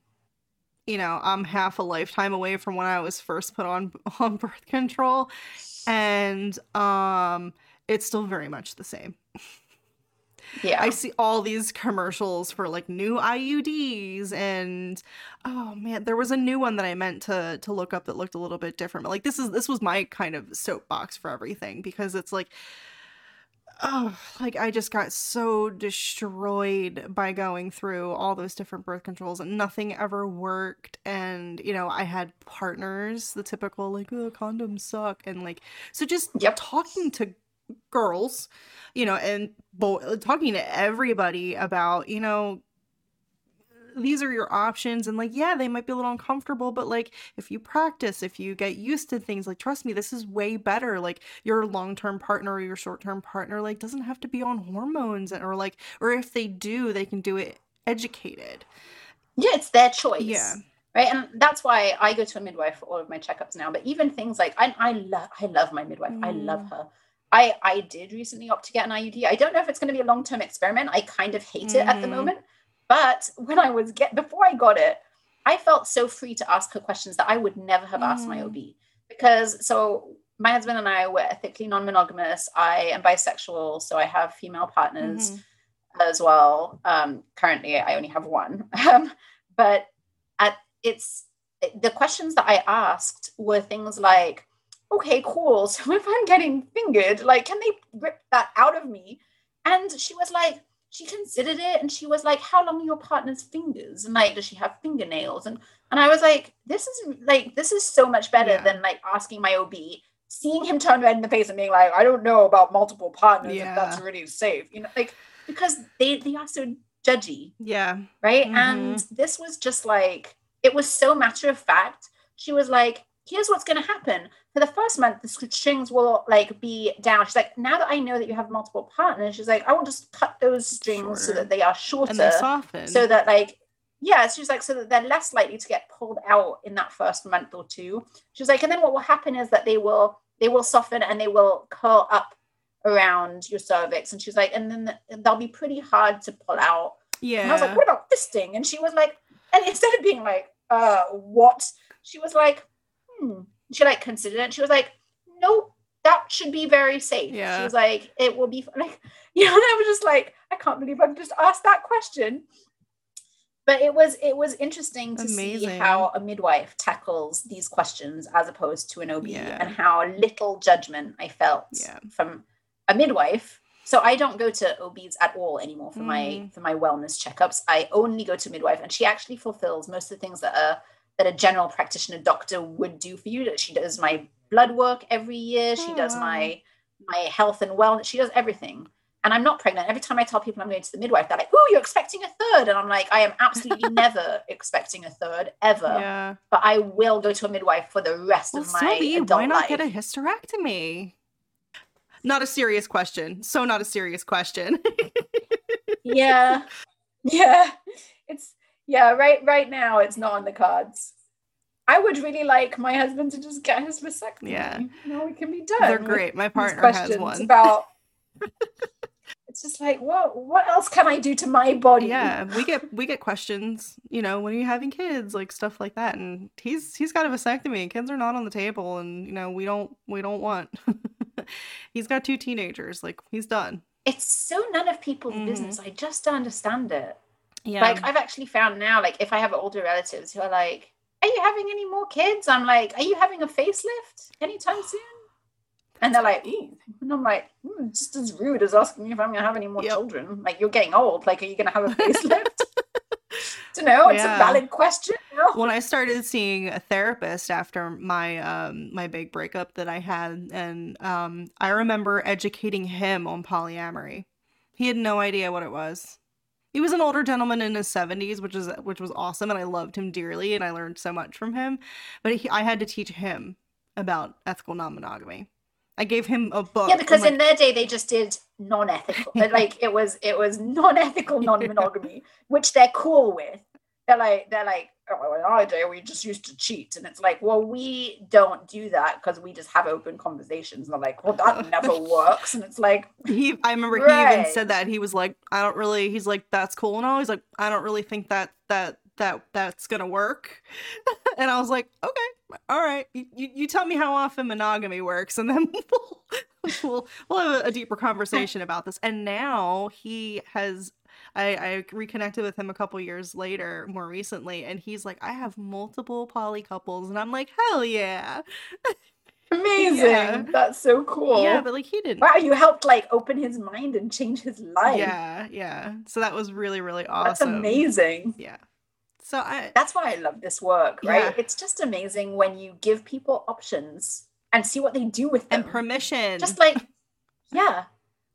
you know, I'm half a lifetime away from when I was first put on *laughs* on birth control and um it's still very much the same. Yeah. I see all these commercials for like new IUDs and oh man, there was a new one that I meant to to look up that looked a little bit different. But like this is this was my kind of soapbox for everything because it's like oh, like I just got so destroyed by going through all those different birth controls and nothing ever worked. And, you know, I had partners, the typical, like, oh, condoms suck. And, like, so just yep. talking to girls, you know, and bo- talking to everybody about, you know, these are your options and like yeah they might be a little uncomfortable but like if you practice if you get used to things like trust me this is way better like your long-term partner or your short-term partner like doesn't have to be on hormones or like or if they do they can do it educated yeah it's their choice yeah right and that's why i go to a midwife for all of my checkups now but even things like i, I love i love my midwife mm. i love mm. her I, I did recently opt to get an IUD. I don't know if it's going to be a long term experiment. I kind of hate mm. it at the mm. moment but when I was get before I got it, I felt so free to ask her questions that I would never have asked my mm. OB. Because so my husband and I were ethically non-monogamous. I am bisexual, so I have female partners mm-hmm. as well. Um, currently, I only have one. *laughs* Um, but at it's the questions that I asked were things like, "Okay, cool. *laughs* So if I'm getting fingered, like, can they rip that out of me?" And she was like, she considered it and she was like, How long are your partner's fingers? And like, does she have fingernails? And and I was like, This is like this is so much better yeah. than like asking my OB seeing him turn red in the face and being like, I don't know about multiple partners Yeah. if that's really safe. You know, like because they they are so judgy, Yeah. right? Mhm. And this was just like it was so matter of fact. She was like, here's what's gonna happen. For the first month, the strings will like be down. She's like, now that I know that you have multiple partners, she's like, I will just cut those strings so that they are shorter And they soften. so that like yeah she's like so that they're less likely to get pulled out in that first month or two she's like and then what will happen is that they will they will soften and they will curl up around your cervix and she's like and then they'll be pretty hard to pull out yeah. and i was like what about fisting and she was like and instead of being like uh what she was like hmm she like considered it she was like nope that should be very safe Yeah. she was like it will be like *laughs* you know and i was just like i can't believe i've just asked that question but it was it was interesting to see how a midwife tackles these questions as opposed to an ob Yeah. and how little judgment i felt Yeah. from a midwife so i don't go to obs at all anymore for my Mm. for my wellness checkups i only go to midwife and she actually fulfills most of the things that a that a general practitioner doctor would do for you that she does my blood work every year she oh, does Oh. my my health and wellness she does everything and I'm not pregnant. Every time I tell people I'm going to the midwife, they're like, "Oh, you're expecting a third. and I'm like, "I am absolutely *laughs* never expecting a third ever, yeah. but I will go to a midwife for the rest Well, of my Sylvie, adult why not life." get a hysterectomy? Not a serious question. So not a serious question. *laughs* yeah, yeah, it's yeah. Right, right now, it's not on the cards. I would really like my husband to just get his vasectomy. Yeah. you know, we can be done. They're great. My these partner has one. *laughs* About it's just like, what? What else can I do to my body? yeah, we get we get questions, you know, when are you having kids, like stuff like that. And he's he's got a vasectomy. Kids are not on the table, and you know we don't we don't want. *laughs* he's got two teenagers. Like he's done. it's so none of people's Mhm. business. I just don't understand it. Yeah. Like I've actually found now, like if I have older relatives who are like, "Are you having any more kids?" I'm like, "Are you having a facelift anytime *gasps* soon?" And they're like, "Ew." and I'm like, "It's just as rude as asking me if I'm gonna have any more Yep. children. Like you're getting old. Like, are you gonna have a *laughs* facelift?" *laughs* to know, it's Yeah. a valid question. know? when I started seeing a therapist after my um my big breakup that I had and um I remember educating him on polyamory. He had no idea what it was. He was an older gentleman in his 70s, which is which was awesome and I loved him dearly and I learned so much from him. But he, I had to teach him about ethical non-monogamy. I gave him a book. Yeah, oh because like, in their day they just did non-ethical. like it was it was non-ethical *laughs* non-monogamy, which they're cool with. They're like they're like, oh, Oh, in our day we just used to cheat, and it's like, well, we don't do that because we just have open conversations. And they're like, well, that *laughs* never works, and it's like, he I remember he even said that. He was like I don't really he's like that's cool and all. He's like I don't really think that that that that's gonna work. *laughs* And I was like okay all right. You, you, you tell me how often monogamy works and then *laughs* we'll we'll, we'll have a, a deeper conversation about this. And now he has I, I reconnected with him a couple years later more recently and he's like I have multiple poly couples and I'm like hell yeah *laughs* amazing. Yeah. That's so cool. yeah but like he didn't wow, you helped like open his mind and change his life. Yeah, yeah. So that was really, really awesome. that's amazing. Yeah. So I That's why I love this work, right? Yeah. It's just amazing when you give people options and see what they do with them. and permission. just like yeah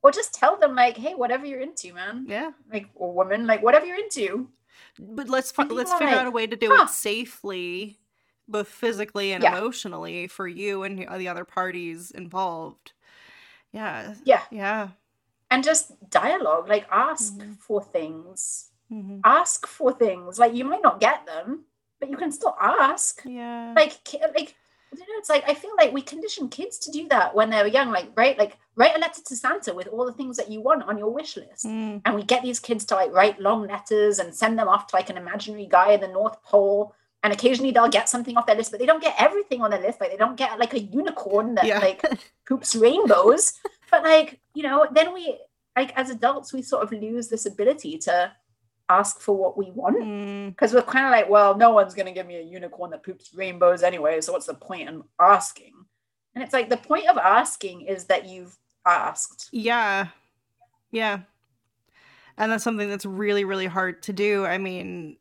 or just tell them like hey whatever you're into man yeah. like or woman like whatever you're into But let's fi- let's figure out a way to do "Huh." it safely, both physically and Yeah. emotionally for you and the other parties involved. Yeah. Yeah. Yeah. and just dialogue like ask Mhm. for things Mhm. ask for things like you might not get them but you can still ask Yeah. like like I don't know, it's like I feel like we condition kids to do that when they're young, like right, like write a letter to Santa with all the things that you want on your wish list. Mm. and we get these kids to like write long letters and send them off to like an imaginary guy in the North Pole. And occasionally they'll get something off their list, but they don't get everything on their list. Like they don't get like a unicorn that Yeah. like *laughs* poops rainbows. but like, you know, then we like as adults, we sort of lose this ability to ask for what we want. Mm. Because we're kind of like, well, no one's gonna give me a unicorn that poops rainbows anyway. So what's the point in asking? And it's like the point of asking is that you've asked. Yeah. Yeah. And that's something that's really, really hard to do. I mean,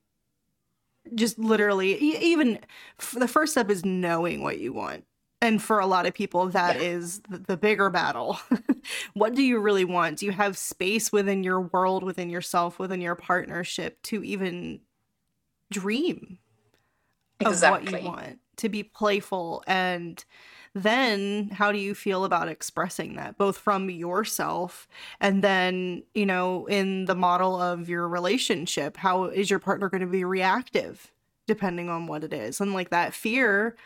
just literally, even f- the first step is knowing what you want. And for a lot of people that Yeah. is the, the bigger battle. *laughs* What do you really want? Do you have space within your world within yourself within your partnership to even dream of what you want to be playful? And then how do you feel about expressing that both from yourself and then you know in the model of your relationship? How is your partner going to be reactive depending on what it is? And like that fear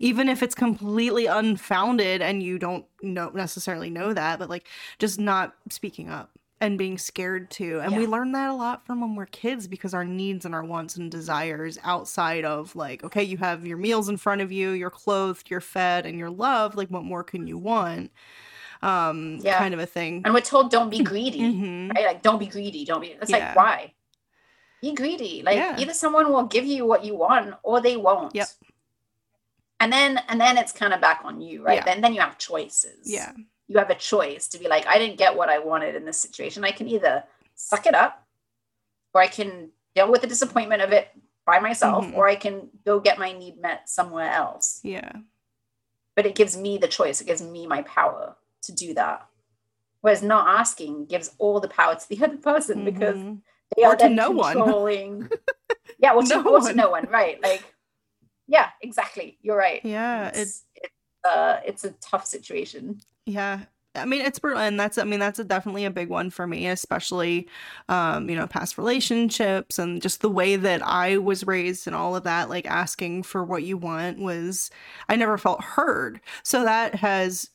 even if it's completely unfounded and you don't know necessarily know that but like just not speaking up and being scared to and we Yeah. learn that a lot from when we're kids because our needs and our wants and desires outside of like okay you have your meals in front of you you're clothed you're fed and you're loved like what more can you want um Yeah. kind of a thing And we're told don't be *laughs* greedy, Mhm. right? Like don't be greedy, don't be. It's Yeah. like why? Be greedy. Like either someone will give you what you want or they won't. Yep. And then and then it's kind of back on you, right? Yeah. Then then you have choices. yeah You have a choice to be like, I didn't get what I wanted in this situation. I can either suck it up, or I can deal with the disappointment of it by myself, Mhm. or I can go get my need met somewhere else. yeah But it gives me the choice. It gives me my power to do that. Whereas not asking gives all the power to the other person because Mhm. they Or are to then no one. controlling. *laughs* yeah, well, to, No or to no one, right? Like, yeah, exactly. You're right. yeah it it's, it's, uh, it's a tough situation. Yeah. I mean, it's brutal. And that's, I mean, that's a, definitely a big one for me, especially, um, you know, past relationships and just the way that I was raised and all of that, like asking for what you want was, I never felt heard. So that has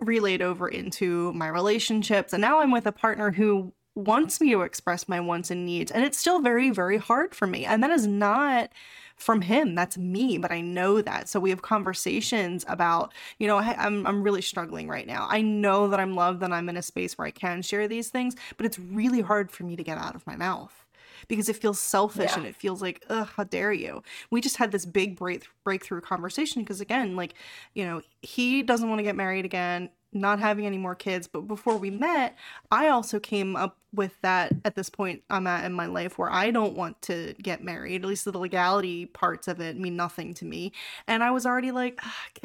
relayed over into my relationships. And now I'm with a partner who wants me to express my wants and needs. And it's still very, very hard for me. And that is not from him. That's me, but I know that. So we have conversations about, you know, I'm I'm really struggling right now. I know that I'm loved and I'm in a space where I can share these things, but it's really hard for me to get out of my mouth because it feels selfish Yeah. and it feels like, ugh, how dare you? We just had this big break breakthrough conversation because again, like, you know, he doesn't want to get married again, not having any more kids. But before we met, I also came up with that at this point I'm at in my life where I don't want to get married. At least the legality parts of it mean nothing to me. And I was already like,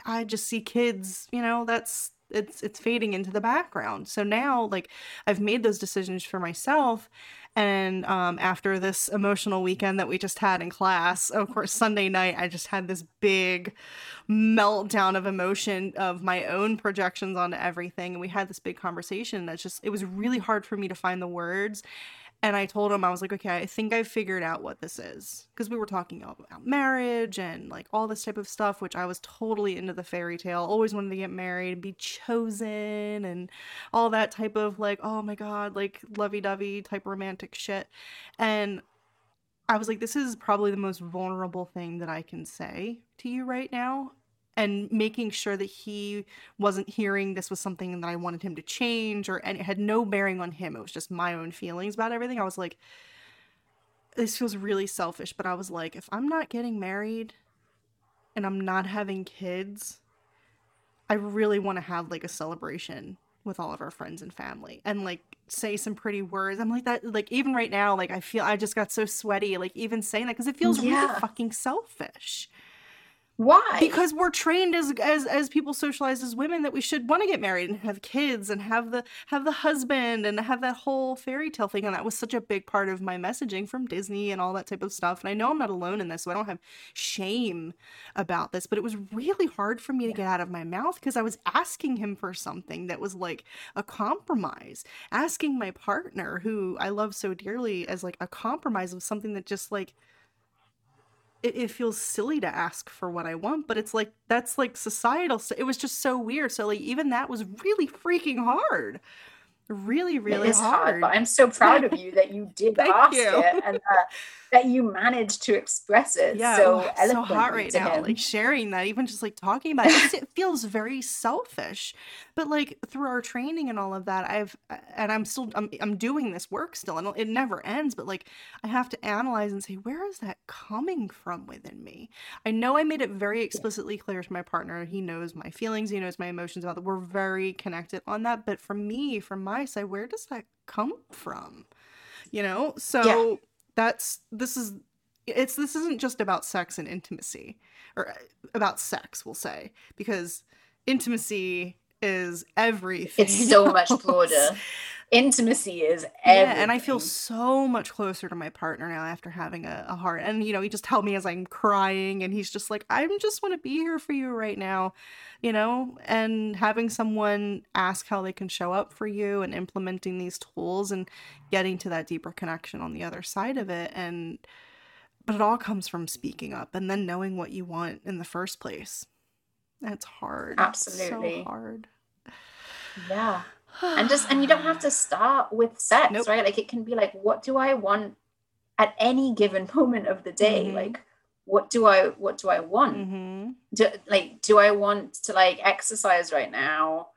I just see kids, you know, that's it's it's fading into the background. So now like I've made those decisions for myself. And um, after this emotional weekend that we just had in class, of course, Sunday night, I just had this big meltdown of emotion of my own projections onto everything. And we had this big conversation that's just, it was really hard for me to find the words. And I told him, I was like, okay, I think I figured out what this is. Because we were talking about marriage and like all this type of stuff, which I was totally into the fairy tale. Always wanted to get married and be chosen and all that type of like, oh my God, like lovey dovey type romantic shit. And I was like, this is probably the most vulnerable thing that I can say to you right now. And making sure that he wasn't hearing this was something that I wanted him to change or and it had no bearing on him. It was just my own feelings about everything. I was like, this feels really selfish, but I was like, if I'm not getting married and I'm not having kids, I really want to have like a celebration with all of our friends and family and like say some pretty words. I'm like that like even right now like I feel I just got so sweaty like even saying that cuz it feels really fucking selfish. Why? Because we're trained as as as people socialized as women that we should want to get married and have kids and have the have the husband and have that whole fairy tale thing and that was such a big part of my messaging from Disney and all that type of stuff. And I know I'm not alone in this, so I don't have shame about this, but it was really hard for me to get out of my mouth because I was asking him for something that was like a compromise. Asking my partner who I love so dearly as like a compromise of something that just like it, it feels silly to ask for what I want, but it's like that's like societal. So it was just so weird. So like even that was really freaking hard. Really, really hard. hard. but I'm so proud of you that you did *laughs* ask you. it and that, that you managed to express it yeah, so oh, it's so eloquently hot right to now. him. Like sharing that, even just like talking about it, it feels very selfish. But like through our training and all of that, I've uh, and I'm still I'm I'm doing this work still, and it never ends. But like I have to analyze and say, where is that coming from within me? I know I made it very explicitly clear to my partner. He knows my feelings, he knows my emotions about that. We're very connected on that. But for me, from my side, where does that come from? You know, so that's this is it's this isn't just about sex and intimacy or uh, about sex we'll say because intimacy is everything it's so much *laughs* broader intimacy is everything. yeah and i feel so much closer to my partner now after having a, a heart and you know he just helped me as i'm crying and he's just like i just want to be here for you right now you know and having someone ask how they can show up for you and implementing these tools and getting to that deeper connection on the other side of it and but it all comes from speaking up and then knowing what you want in the first place it's hard Absolutely. so hard yeah and just and you don't have to start with sex Nope. right? Like it can be like what do i want at any given *laughs* moment of the day? Mhm. like what do i what do i want? Mm-hmm. do, like do i want to like exercise right now?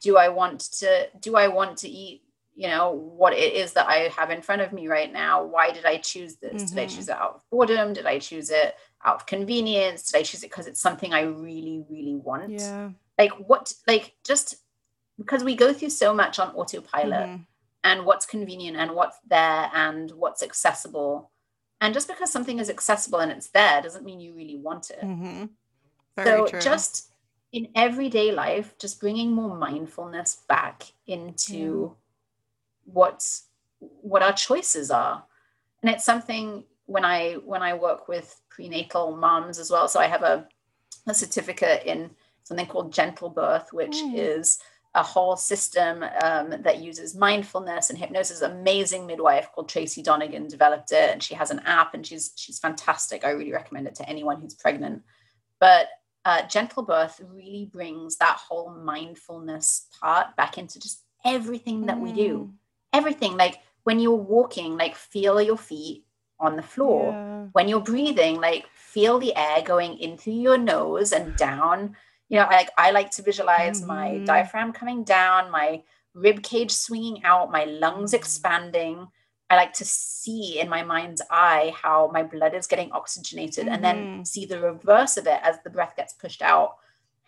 Do i want to do i want to eat you know what it is that i have in front of me right now? Why did i choose this? Did i Mhm. choose it out of boredom? Did i choose it out of convenience? Did i choose it because it's something i really really want? Yeah. Like what like just because we go through so much on autopilot Mhm. and what's convenient and what's there and what's accessible and just because something is accessible and it's there doesn't mean you really want it Mhm. Very so true. just in everyday life just bringing more mindfulness back into what's what our choices are and it's something when i when i work with prenatal moms as well so i have a, a certificate in something called gentle birth which Mm. is a whole system um, that uses mindfulness and hypnosis. Amazing midwife called tracy donegan developed it and she has an app and she's she's fantastic. I really recommend it to anyone who's pregnant. But uh, gentle birth really brings that whole mindfulness part back into just everything that we do. Mm. everything like when you're walking like feel your feet on the floor. Yeah. when you're breathing like feel the air going in through your nose and down you know like i like to visualize my Mhm. diaphragm coming down my rib cage swinging out my lungs expanding i like to see in my mind's eye how my blood is getting oxygenated and then Mhm. see the reverse of it as the breath gets pushed out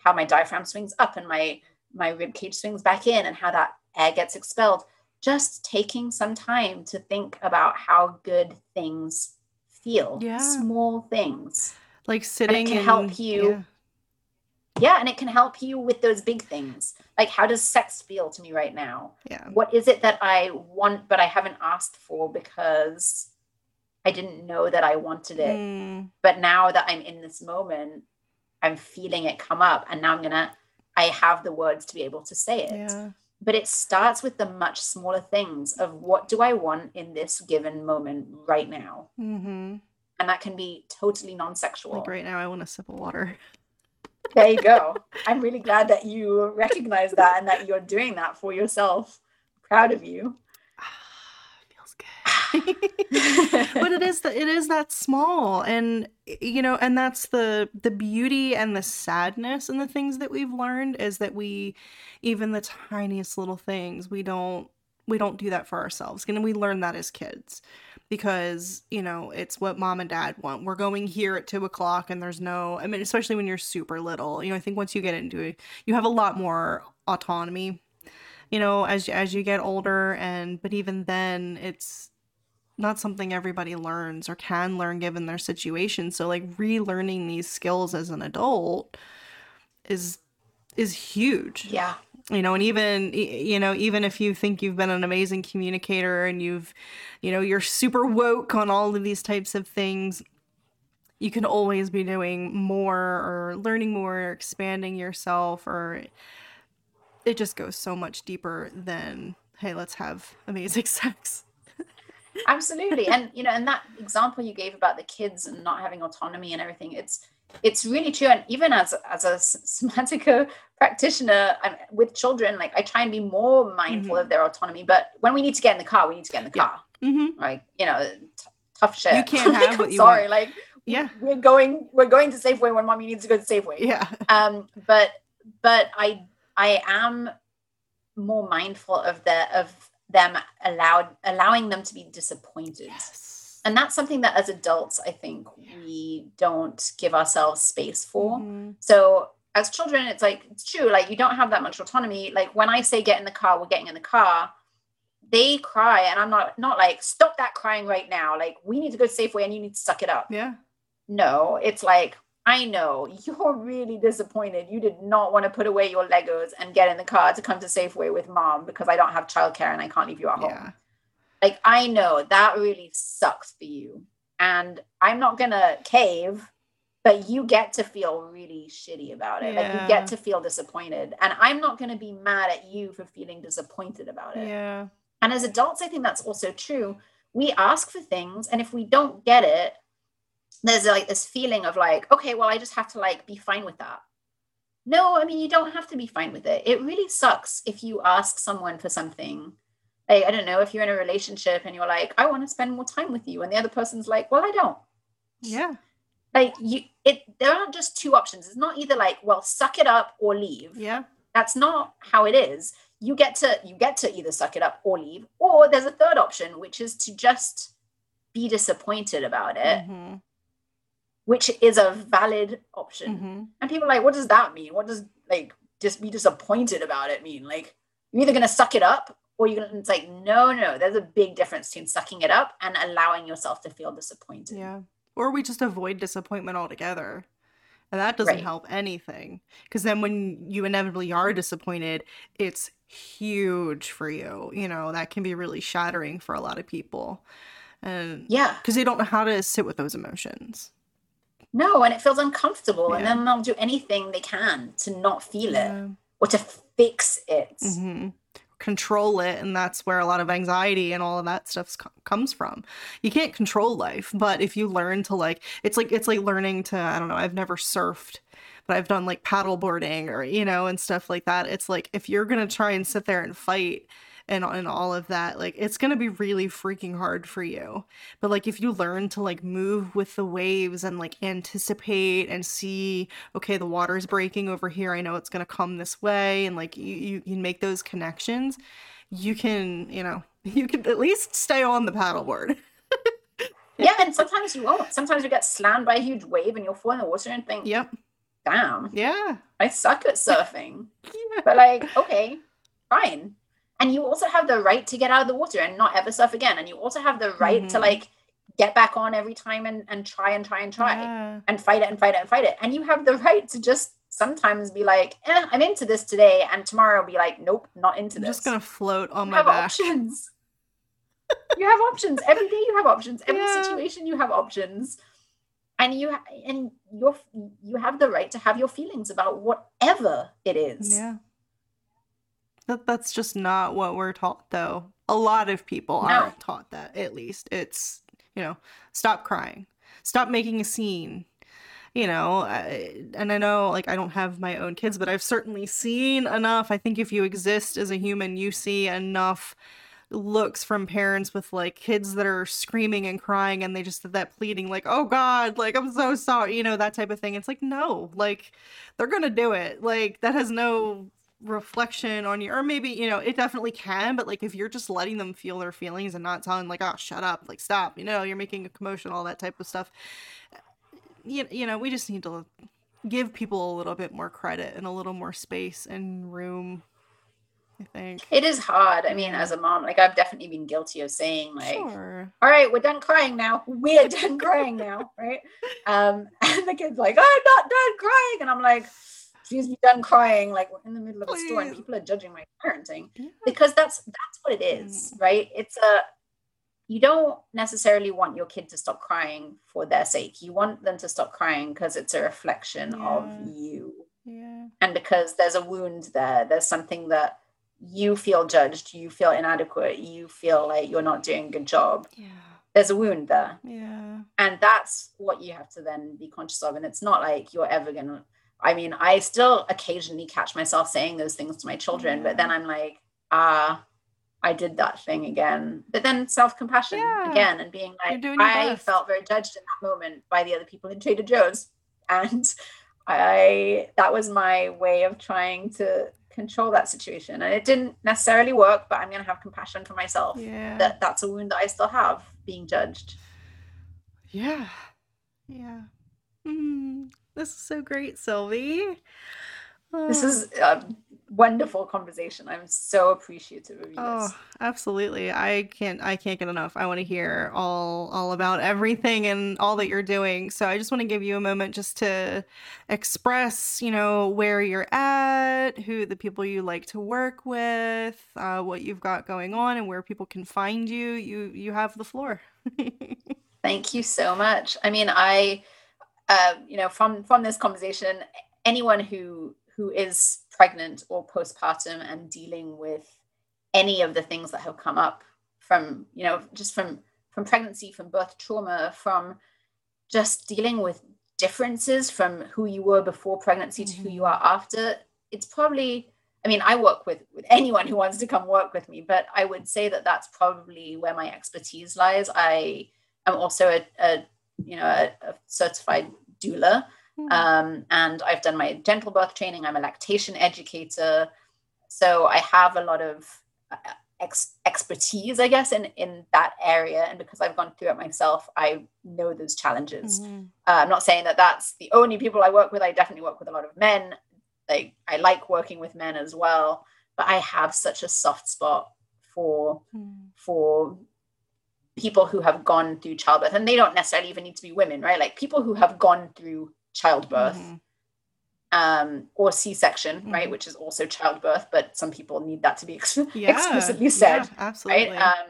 how my diaphragm swings up and my my rib cage swings back in and how that air gets expelled just taking some time to think about how good things feel Yeah. small things like sitting can and- help you yeah. Yeah and it can help you with those big things. Like how does sex feel to me right now? Yeah. What is it that i want but i haven't asked for because i didn't know that i wanted it. Mm, but now that i'm in this moment i'm feeling it come up and now i'm gonna i have the words to be able to say it. Yeah. But it starts with the much smaller things of what do i want in this given moment right now? Mm-hmm. and that can be totally non-sexual. Like right now i want a sip of water there you go. I'm really glad that you recognize that and that you're doing that for yourself. Proud of you. *sighs* Feels good. *laughs* But it is that it is that small and you know and that's the the beauty and the sadness and the things that we've learned is that we even the tiniest little things we don't we don't do that for ourselves. And we learn that as kids because you know it's what mom and dad want. We're going here at two o'clock and there's no i mean especially when you're super little you know i think once you get into it you have a lot more autonomy you know as as you get older and but even then it's not something everybody learns or can learn given their situation. So like relearning these skills as an adult is is huge. Yeah you know and even you know even if you think you've been an amazing communicator and you've you know you're super woke on all of these types of things you can always be doing more or learning more or expanding yourself or it just goes so much deeper than hey let's have amazing *laughs* sex. Absolutely. And you know and that example you gave about the kids and not having autonomy and everything it's it's really true and even as as a somatica *laughs* practitioner I'm, with children like i try and be more mindful Mhm. of their autonomy but when we need to get in the car we need to get in the Yeah. car mm-hmm. like you know t- tough shit You can't Like, have *laughs* what you sorry want. like yeah we're going we're going to safeway when mommy needs to go to safeway yeah *laughs* um but but i i am more mindful of the of them allowed allowing them to be disappointed yes and that's something that as adults i think we don't give ourselves space for Mhm. so as children it's like it's true like you don't have that much autonomy like when i say get in the car we're getting in the car they cry and I'm not not like stop that crying right now. Like we need to go Safeway and you need to suck it up. Yeah. No, it's like I know *laughs* you're really disappointed. You did not want to put away your Legos and get in the car to come to Safeway with mom because I don't have childcare and I can't leave you at home. Yeah. Like I know that really sucks for you. And I'm not gonna cave, but you get to feel really shitty about it. Like you get to feel disappointed. And I'm not gonna be mad at you for feeling disappointed about it. Yeah. And as adults, I think that's also true. We ask for things, and if we don't get it, there's like this feeling of like, okay, well, I just have to like be fine with that. No, I mean, you don't have to be fine with it. It really sucks if you ask someone for something. Like, I don't know, if you're in a relationship and you're like, I want to spend more time with you, and the other person's like, well, I don't. Yeah. Like, you, it, there aren't just two options. It's not either like, well, suck it up or leave Yeah. that's not how it is you get to you get to either suck it up or leave or there's a third option which is to just be disappointed about it hmm which is a valid option hmm and people are like what does that mean what does like just be disappointed about it mean like you're either going to suck it up or you're to it's like no no there's a big difference between sucking it up and allowing yourself to feel disappointed Yeah. Or we just avoid disappointment altogether. And that doesn't Right. help anything. Because then when you inevitably are disappointed, it's huge for you. You know, that can be really shattering for a lot of people. And yeah because they don't know how to sit with those emotions. no and it feels uncomfortable and then they'll do anything they can to not feel it or to fix it hmm Control it, and that's where a lot of anxiety and all of that stuff comes from. You can't control life, but if you learn to like, it's like it's like learning to I don't know. I've never surfed, but I've done like paddle boarding or you know and stuff like that. It's like if you're gonna try and sit there and fight and and all of that, like it's gonna be really freaking hard for you. But like if you learn to like move with the waves and like anticipate and see, okay, the water's breaking over here. I know it's gonna come this way, and like you you can make those connections. You can you know *laughs* you can at least stay on the paddleboard. *laughs* yeah, and sometimes you won't. Sometimes you get slammed by a huge wave and you'll fall in the water and think, Yep. damn, Yeah. I suck at surfing. *laughs* Yeah. but like, okay, fine. And you also have the right to get out of the water and not ever surf again. And you also have the right to Mhm. like get back on every time and, and try and try and try Yeah. and fight it and fight it and fight it. And you have the *laughs* right to just sometimes be like, eh, I'm into this today. And tomorrow be like, nope, not into I'm this. just gonna float on you my have back. options. *laughs* you have options. Every day you have options. Every Yeah. situation you have options. And you and you're you have the right to have your feelings about whatever it is. Yeah. That that's just not what we're taught though. A lot of people No. aren't taught that, at least. It's, you know, stop crying. Stop making a scene. You know, I, and I know like I don't have my own kids, but I've certainly seen enough. I think if you exist as a human, you see enough looks from parents with like kids that are screaming and crying and they just did that pleading like oh god like i'm so sorry you know that type of thing it's like no like they're gonna do it like that has no reflection on you or maybe you know it definitely can but like if you're just letting them feel their feelings and not telling like oh shut up like stop you know you're making a commotion all that type of stuff you, you know we just need to give people a little bit more credit and a little more space and room i think It is hard. I mean, as a mom, like I've definitely been guilty of saying like, sure all right, we're done crying now. We're done *laughs* crying now, right? Um, *laughs* and the kid's like, I'm not done crying. And I'm like, excuse me, done crying. Like we're in the middle of a store and people are judging my parenting. Yeah. because that's that's what it is right? It's a you don't necessarily want your kid to stop crying for their sake. You want them to stop crying because it's a reflection of you. Yeah. And because there's a wound there there's something that you feel judged you feel inadequate you feel like you're not doing a good job. Yeah. There's a wound there. Yeah. And that's what you have to then be conscious of. And it's not like you're ever gonna i mean i still occasionally catch myself saying those things to my children but then i'm like ah i did that thing again but then self-compassion Yeah. again and being like i best. felt very judged in that moment by the other people in trader joe's *laughs* and i that was my way of trying to control that situation and it didn't necessarily work but i'm going to have compassion for myself yeah that that's a wound that i still have being judged Yeah. Yeah. Mm, this is so great, Sylvie. This Oh, is a wonderful conversation. I'm so appreciative of you. Oh, absolutely. I can't I can't get enough. I want to hear all all about everything and all that you're doing. So I just want to give you a moment just to express, you know, where you're at, who the people you like to work with, uh, what you've got going on and where people can find you. You you have the floor. *laughs* Thank you so much. I mean, I uh, you know, from from this conversation, anyone who who is pregnant or postpartum and dealing with any of the things that have come up from you know just from from pregnancy from birth trauma from just dealing with differences from who you were before pregnancy to who you are after it's probably i mean i work with with anyone who wants to come work with me but i would say that that's probably where my expertise lies. I am also a, a you know a, a certified doula Hmm. Um, and I've done my gentle birth training. I'm a lactation educator. So I have a lot of uh, ex- expertise, I guess, in, in that area. And because I've gone through it myself, I know those challenges. Mm-hmm. Uh, I'm not saying that that's the only people I work with. I definitely work with a lot of men. Like I like working with men as well, but I have such a soft spot for mm. for people who have gone through childbirth and they don't necessarily even need to be women right like people who have gone through childbirth mm-hmm. um, or C-section, mm-hmm. right, which is also childbirth, but some people need that to be ex- *laughs* yeah, explicitly said. Yeah, absolutely. Right? Um,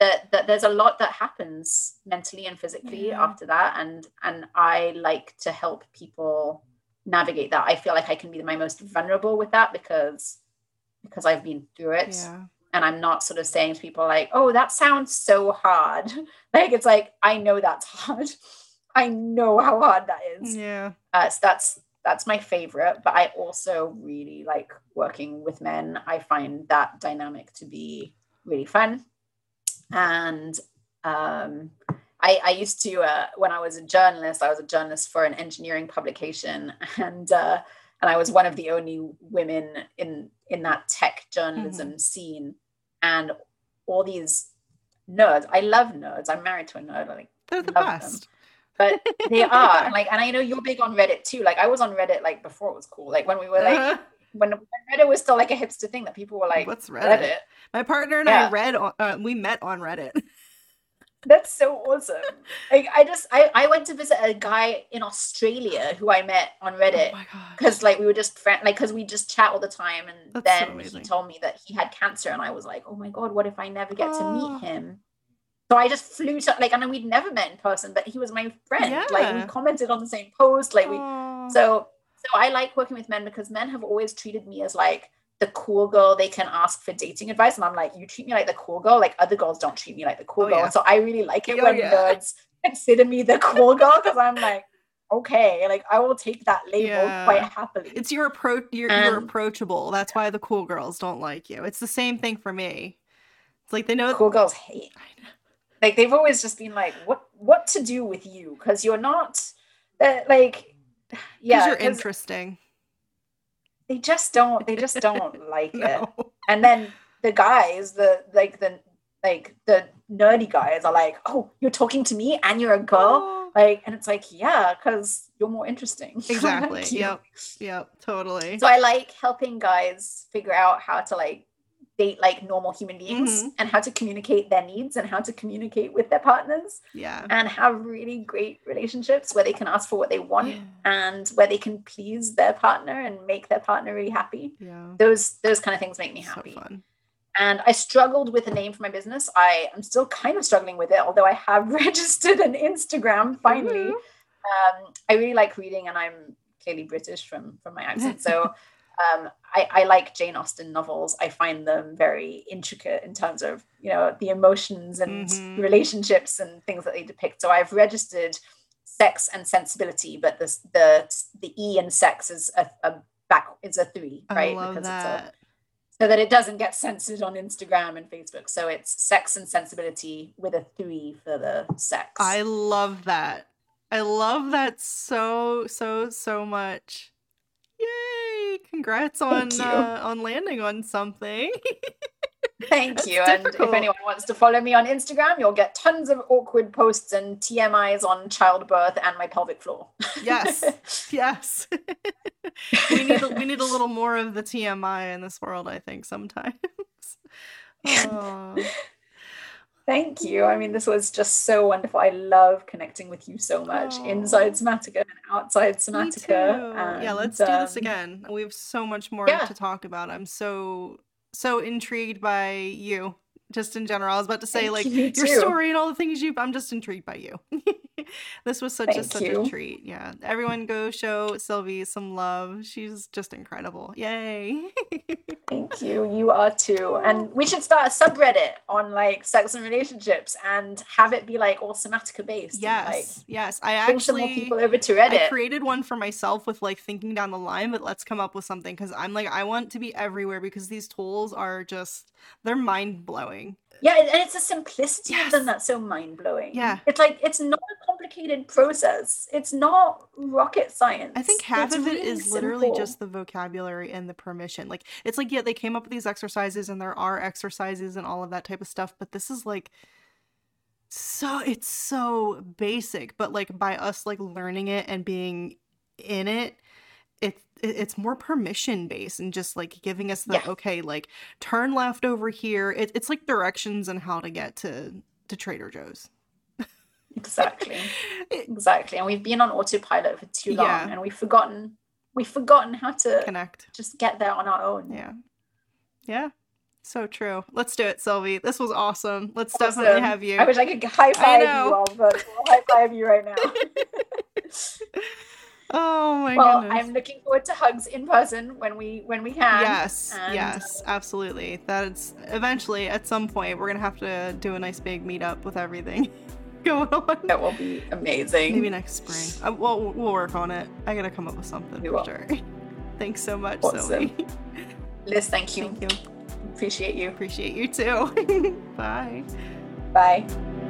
that, that there's a lot that happens mentally and physically yeah. after that, and and I like to help people navigate that. I feel like I can be my most vulnerable with that because because I've been through it. Yeah and I'm not sort of saying to people like, "Oh, that sounds so hard." *laughs* like it's like I know that's hard. *laughs* I know how hard that is. Yeah. Uh, so that's that's my favorite, but I also really like working with men. I find that dynamic to be really fun. And um, I, I used to uh, when I was a journalist, I was a journalist for an engineering publication, *laughs* and uh, and I was one of the only women in in that tech journalism mm-hmm. scene. And all these nerds, I love nerds. I'm married to a nerd. I like they're the best. Them but they *laughs* are and like and i know you're big on reddit too like i was on reddit like before it was cool like when we were like uh-huh. when, when reddit was still like a hipster thing that people were like what's reddit, reddit? my partner and yeah. i read on, uh, we met on reddit *laughs* that's so awesome like i just I, I went to visit a guy in australia who i met on reddit because oh like we were just friend like because we just chat all the time and that's then so he told me that he had cancer and i was like oh my god what if i never get oh. to meet him so I just flew to like, and we'd never met in person, but he was my friend. Yeah. Like we commented on the same post. Like we, so so I like working with men because men have always treated me as like the cool girl they can ask for dating advice, and I'm like, you treat me like the cool girl. Like other girls don't treat me like the cool oh, girl. Yeah. So I really like it oh, when yeah. nerds *laughs* consider me the cool girl because I'm like, okay, like I will take that label yeah. quite happily. It's your approach. You're, you're approachable. That's why the cool girls don't like you. It's the same thing for me. It's like they know cool girls hate like they've always just been like what what to do with you because you're not uh, like *sighs* yeah you're interesting they just don't they just don't *laughs* like no. it and then the guys the like the like the nerdy guys are like oh you're talking to me and you're a girl? Oh. like and it's like yeah because you're more interesting. *laughs* Exactly. Yep. Yep. Totally. So i like helping guys figure out how to like date like normal human beings mm-hmm. and how to communicate their needs and how to communicate with their partners. Yeah. And have really great relationships where they can ask for what they want yeah. and where they can please their partner and make their partner really happy. Yeah. Those those kind of things make me happy. So. And I struggled with a name for my business. I am still kind of struggling with it, although I have *laughs* registered an Instagram finally. Mm-hmm. Um, I really like reading, and I'm clearly British from from my accent. So *laughs* um, I, I, like Jane Austen novels. I find them very intricate in terms of you know the emotions and mm-hmm. relationships and things that they depict. So I've registered sex and sensibility, but the the the E in sex is a, a back is a three, right? because that. it's a so that it doesn't get censored on Instagram and Facebook. So it's sex and sensibility with a three for the sex. I love that. I love that so so so much. Congrats on uh, on landing on something. *laughs* Thank you. And if anyone wants to follow me on Instagram, you'll get tons of awkward posts and TMIs on childbirth and my pelvic floor. yes. *laughs* Yes. *laughs* we need we need a little more of the TMI in this world. I think sometimes. oh. Thank you. I mean, this was just so wonderful. I love connecting with you so much oh. inside Somatica and outside Somatica. And, yeah, let's um, do this um, again. We have so much more yeah. to talk about. I'm so so intrigued by you just in general. I was about to say Thank like you your story and all the things you I'm just intrigued by you. *laughs* *laughs* this was such Thank a such you. a treat. Yeah. Everyone go show Sylvie some love. She's just incredible. Yay. *laughs* Thank you. You are too. And we should start a subreddit on like sex and relationships and have it be like all somatica based. Yes. And, like, yes. I actually people over to Reddit. I created one for myself with like thinking down the line, but let's come up with something because I'm like I want to be everywhere because these tools are just they're mind blowing. Yeah, and it's a simplicity yes. of them that's so mind blowing. Yeah. It's like it's not a complicated process. It's not rocket science. I think half it's of it really is simple. literally just the vocabulary and the permission. Like it's like, yeah, they came up with these exercises and there are exercises and all of that type of stuff, but this is like so it's so basic, but like by us like learning it and being in it, it's it's more permission based and just like giving us the yeah. okay like turn left over here it, it's like directions and how to get to to trader joe's exactly *laughs* exactly and we've been on autopilot for too long yeah. and we've forgotten we've forgotten how to connect just get there on our own yeah yeah so true. Let's do it, Sylvie. This was awesome. Let's awesome. definitely have you. I wish I could high five you all, but we'll high five you right now. *laughs* *laughs* Oh my well, goodness. I'm looking forward to hugs in person when we when we can. Yes, and... yes, absolutely. That's eventually at some point we're gonna have to do a nice big meetup with everything *laughs* going on. That will be amazing. Maybe next spring. Uh, well, we'll work on it. I gotta come up with something we for will. sure. *laughs* Thanks so much, awesome. Sylvie. *laughs* Liz, thank you. Thank you. Appreciate you. Appreciate you too. Bye. Bye.